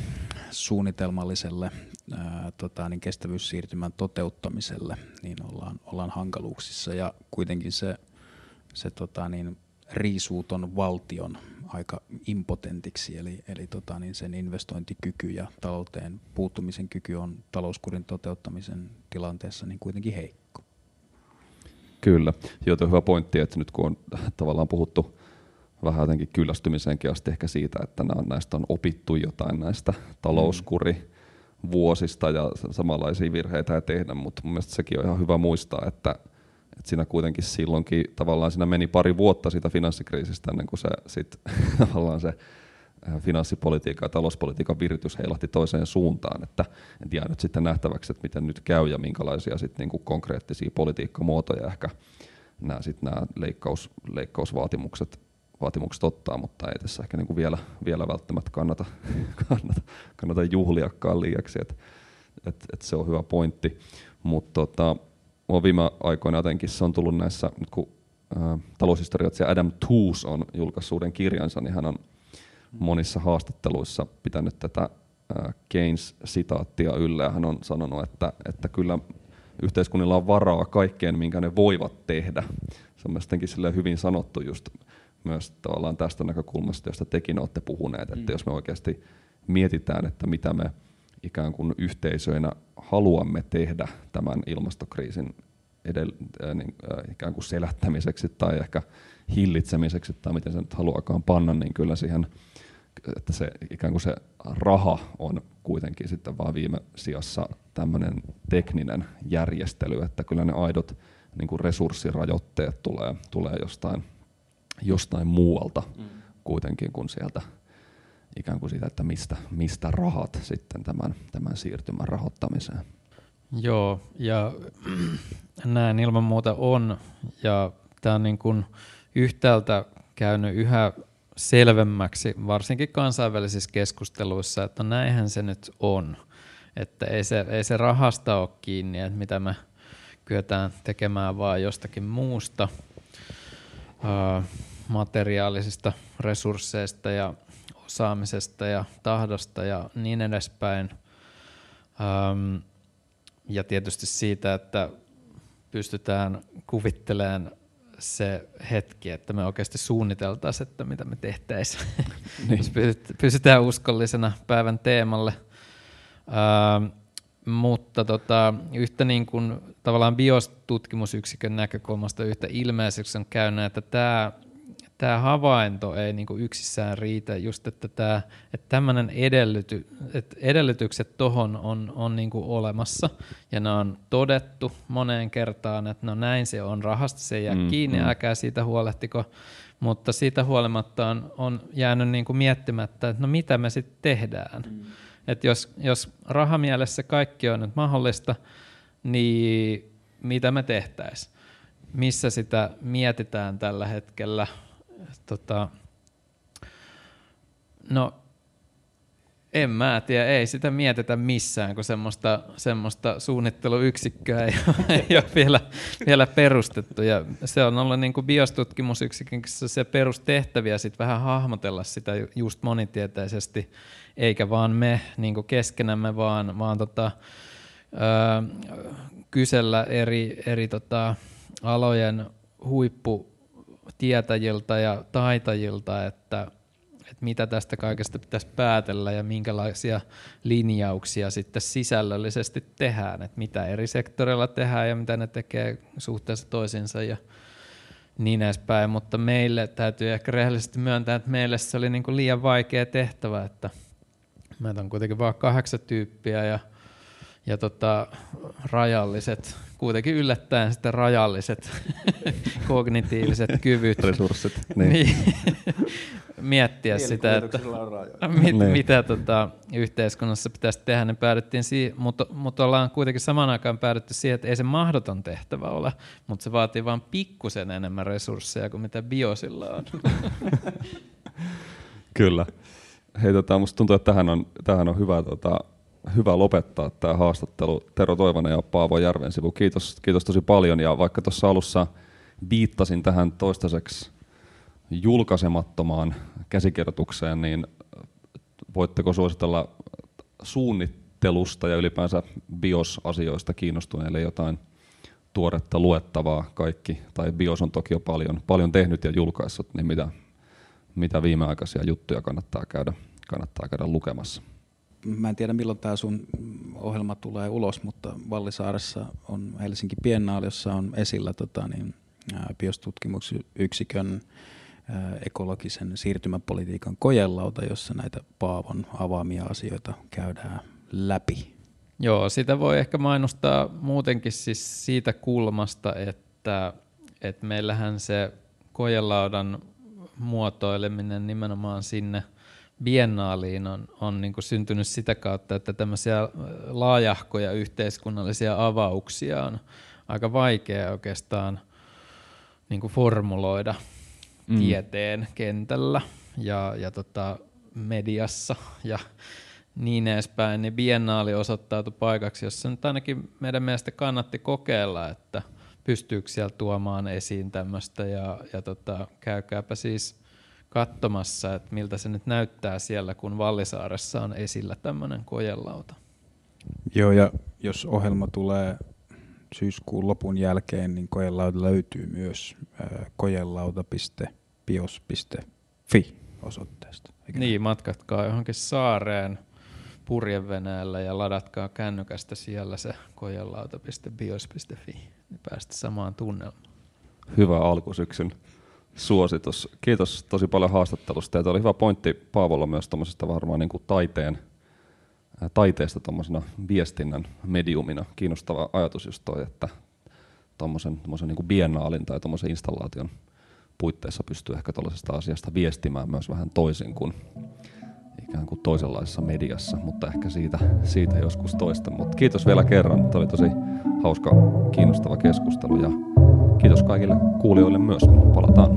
Speaker 3: suunnitelmalliselle ää, tota, niin kestävyyssiirtymän toteuttamiselle, niin ollaan, ollaan hankaluuksissa ja kuitenkin se, se tota, niin, riisuuton valtion aika impotentiksi, eli, eli tota, niin sen investointikyky ja talouteen puuttumisen kyky on talouskurin toteuttamisen tilanteessa niin kuitenkin heikko.
Speaker 1: Kyllä, joo, hyvä pointti, että nyt kun on tavallaan puhuttu vähän jotenkin kyllästymiseenkin asti ehkä siitä, että näistä on opittu jotain näistä talouskuri vuosista ja samanlaisia virheitä ei tehdä, mutta mun mielestä sekin on ihan hyvä muistaa, että, että siinä kuitenkin silloinkin tavallaan siinä meni pari vuotta siitä finanssikriisistä ennen kuin se sit, tavallaan se äh, finanssipolitiikan ja talouspolitiikan viritys heilahti toiseen suuntaan, että en tiedä nyt sitten nähtäväksi, että miten nyt käy ja minkälaisia sitten niin kuin konkreettisia politiikkamuotoja ehkä nämä, sit nämä leikkaus, leikkausvaatimukset vaatimukset ottaa, mutta ei tässä ehkä niin kuin vielä, vielä välttämättä kannata, kannata, kannata juhliakaan liiaksi, että et, et se on hyvä pointti. Mutta tota, viime aikoina jotenkin se on tullut näissä, nyt kun ä, Adam Tooze on julkaissut uuden kirjansa, niin hän on monissa haastatteluissa pitänyt tätä Keynes-sitaattia yllä, ja hän on sanonut, että, että kyllä yhteiskunnilla on varaa kaikkeen, minkä ne voivat tehdä. Se on mielestäni hyvin sanottu just myös tavallaan tästä näkökulmasta, josta tekin olette puhuneet, että mm. jos me oikeasti mietitään, että mitä me ikään kuin yhteisöinä haluamme tehdä tämän ilmastokriisin edell- äh, niin, äh, ikään kuin selättämiseksi tai ehkä hillitsemiseksi tai miten se nyt haluakaan panna, niin kyllä siihen, että se ikään kuin se raha on kuitenkin sitten vaan viime sijassa tämmöinen tekninen järjestely, että kyllä ne aidot niin kuin resurssirajoitteet tulee, tulee jostain jostain muualta mm. kuitenkin kuin sieltä ikään kuin siitä, että mistä, mistä rahat sitten tämän, tämän siirtymän rahoittamiseen.
Speaker 2: Joo, ja näin ilman muuta on, ja tämä on niin kuin yhtäältä käynyt yhä selvemmäksi, varsinkin kansainvälisissä keskusteluissa, että näinhän se nyt on. Että ei se, ei se rahasta ole kiinni, että mitä me kyetään tekemään vaan jostakin muusta materiaalisista resursseista ja osaamisesta ja tahdosta ja niin edespäin. ja tietysti siitä, että pystytään kuvittelemaan se hetki, että me oikeasti suunniteltaisiin, että mitä me tehtäisiin. Niin. Pysytään uskollisena päivän teemalle. Mutta tota, yhtä niin kuin tavallaan biostutkimusyksikön näkökulmasta yhtä ilmeiseksi on käynyt, että tämä, tämä havainto ei niinku yksissään riitä, just että, tämä, että tämmöinen edellyty, että edellytykset tuohon on, on niinku olemassa ja ne on todettu moneen kertaan, että no näin se on, rahasta se jää mm, kiinni, mm. älkää siitä huolehtiko, mutta siitä huolimatta on, on jäänyt niinku miettimättä, että no mitä me sitten tehdään. Mm. Että jos, jos rahamielessä kaikki on nyt mahdollista, niin mitä me tehtäisiin? Missä sitä mietitään tällä hetkellä? Tota, no, en mä tiedä, ei sitä mietitä missään, kun semmoista, semmoista suunnitteluyksikköä ei ole, ei ole vielä, vielä perustettu. Ja se on ollut niin kuin biostutkimusyksikössä se perustehtäviä sit vähän hahmotella sitä just monitieteisesti, eikä vaan me niin keskenämme, vaan, vaan tota, ö, kysellä eri, eri tota, alojen huipputietäjiltä ja taitajilta, että, että mitä tästä kaikesta pitäisi päätellä ja minkälaisia linjauksia sitten sisällöllisesti tehdään, että mitä eri sektoreilla tehdään ja mitä ne tekee suhteessa toisiinsa ja niin edespäin, mutta meille täytyy ehkä rehellisesti myöntää, että meille se oli niin kuin liian vaikea tehtävä, että meitä on kuitenkin vain kahdeksan tyyppiä ja ja tota, rajalliset, kuitenkin yllättäen sitten rajalliset kognitiiviset kyvyt.
Speaker 1: Resurssit.
Speaker 2: Niin. niin. Miettiä sitä, että mit, niin. mitä tota, yhteiskunnassa pitäisi tehdä, niin päädyttiin siihen, mutta, mutta ollaan kuitenkin samaan aikaan päädytty siihen, että ei se mahdoton tehtävä ole, mutta se vaatii vain pikkusen enemmän resursseja kuin mitä biosilla on.
Speaker 1: Kyllä. Hei, tota, musta tuntuu, että tähän on, tähän on hyvä tota, hyvä lopettaa tämä haastattelu. Tero Toivonen ja Paavo Järvensivu, kiitos, kiitos tosi paljon. Ja vaikka tuossa alussa viittasin tähän toistaiseksi julkaisemattomaan käsikirjoitukseen, niin voitteko suositella suunnittelusta ja ylipäänsä BIOS-asioista kiinnostuneille jotain tuoretta luettavaa kaikki, tai BIOS on toki jo paljon, paljon tehnyt ja julkaissut, niin mitä, mitä viimeaikaisia juttuja kannattaa käydä, kannattaa käydä lukemassa?
Speaker 3: mä en tiedä milloin tämä sun ohjelma tulee ulos, mutta Vallisaaressa on Helsinki Biennaali, jossa on esillä tota, niin, biostutkimusyksikön ekologisen siirtymäpolitiikan kojelauta, jossa näitä Paavon avaamia asioita käydään läpi.
Speaker 2: Joo, sitä voi ehkä mainostaa muutenkin siis siitä kulmasta, että, että meillähän se kojelaudan muotoileminen nimenomaan sinne – biennaaliin on, on niin kuin syntynyt sitä kautta, että tämmöisiä laajahkoja yhteiskunnallisia avauksia on aika vaikea oikeastaan niin kuin formuloida mm. tieteen kentällä ja, ja tota mediassa ja niin edespäin, niin biennaali osoittautui paikaksi, jossa nyt ainakin meidän mielestä kannatti kokeilla, että pystyykö siellä tuomaan esiin tämmöistä ja, ja tota, käykääpä siis katsomassa, että miltä se nyt näyttää siellä, kun Vallisaaressa on esillä tämmöinen kojelauta.
Speaker 3: Joo, ja jos ohjelma tulee syyskuun lopun jälkeen, niin kojelauta löytyy myös äh, kojelauta.bios.fi osoitteesta.
Speaker 2: Niin, matkatkaa johonkin saareen purjeveneellä ja ladatkaa kännykästä siellä se kojelauta.bios.fi, niin päästä samaan tunnelmaan.
Speaker 1: Hyvä alkusyksyn suositus. Kiitos tosi paljon haastattelusta. Ja oli hyvä pointti Paavolla myös varmaan niin kuin taiteen, taiteesta viestinnän mediumina. Kiinnostava ajatus just toi, että tuommoisen niin kuin biennaalin tai installaation puitteissa pystyy ehkä tuollaisesta asiasta viestimään myös vähän toisin kuin ikään kuin toisenlaisessa mediassa, mutta ehkä siitä, siitä joskus toista. Mutta kiitos vielä kerran. Tämä oli tosi hauska, kiinnostava keskustelu ja Kiitos kaikille kuulijoille myös. Palataan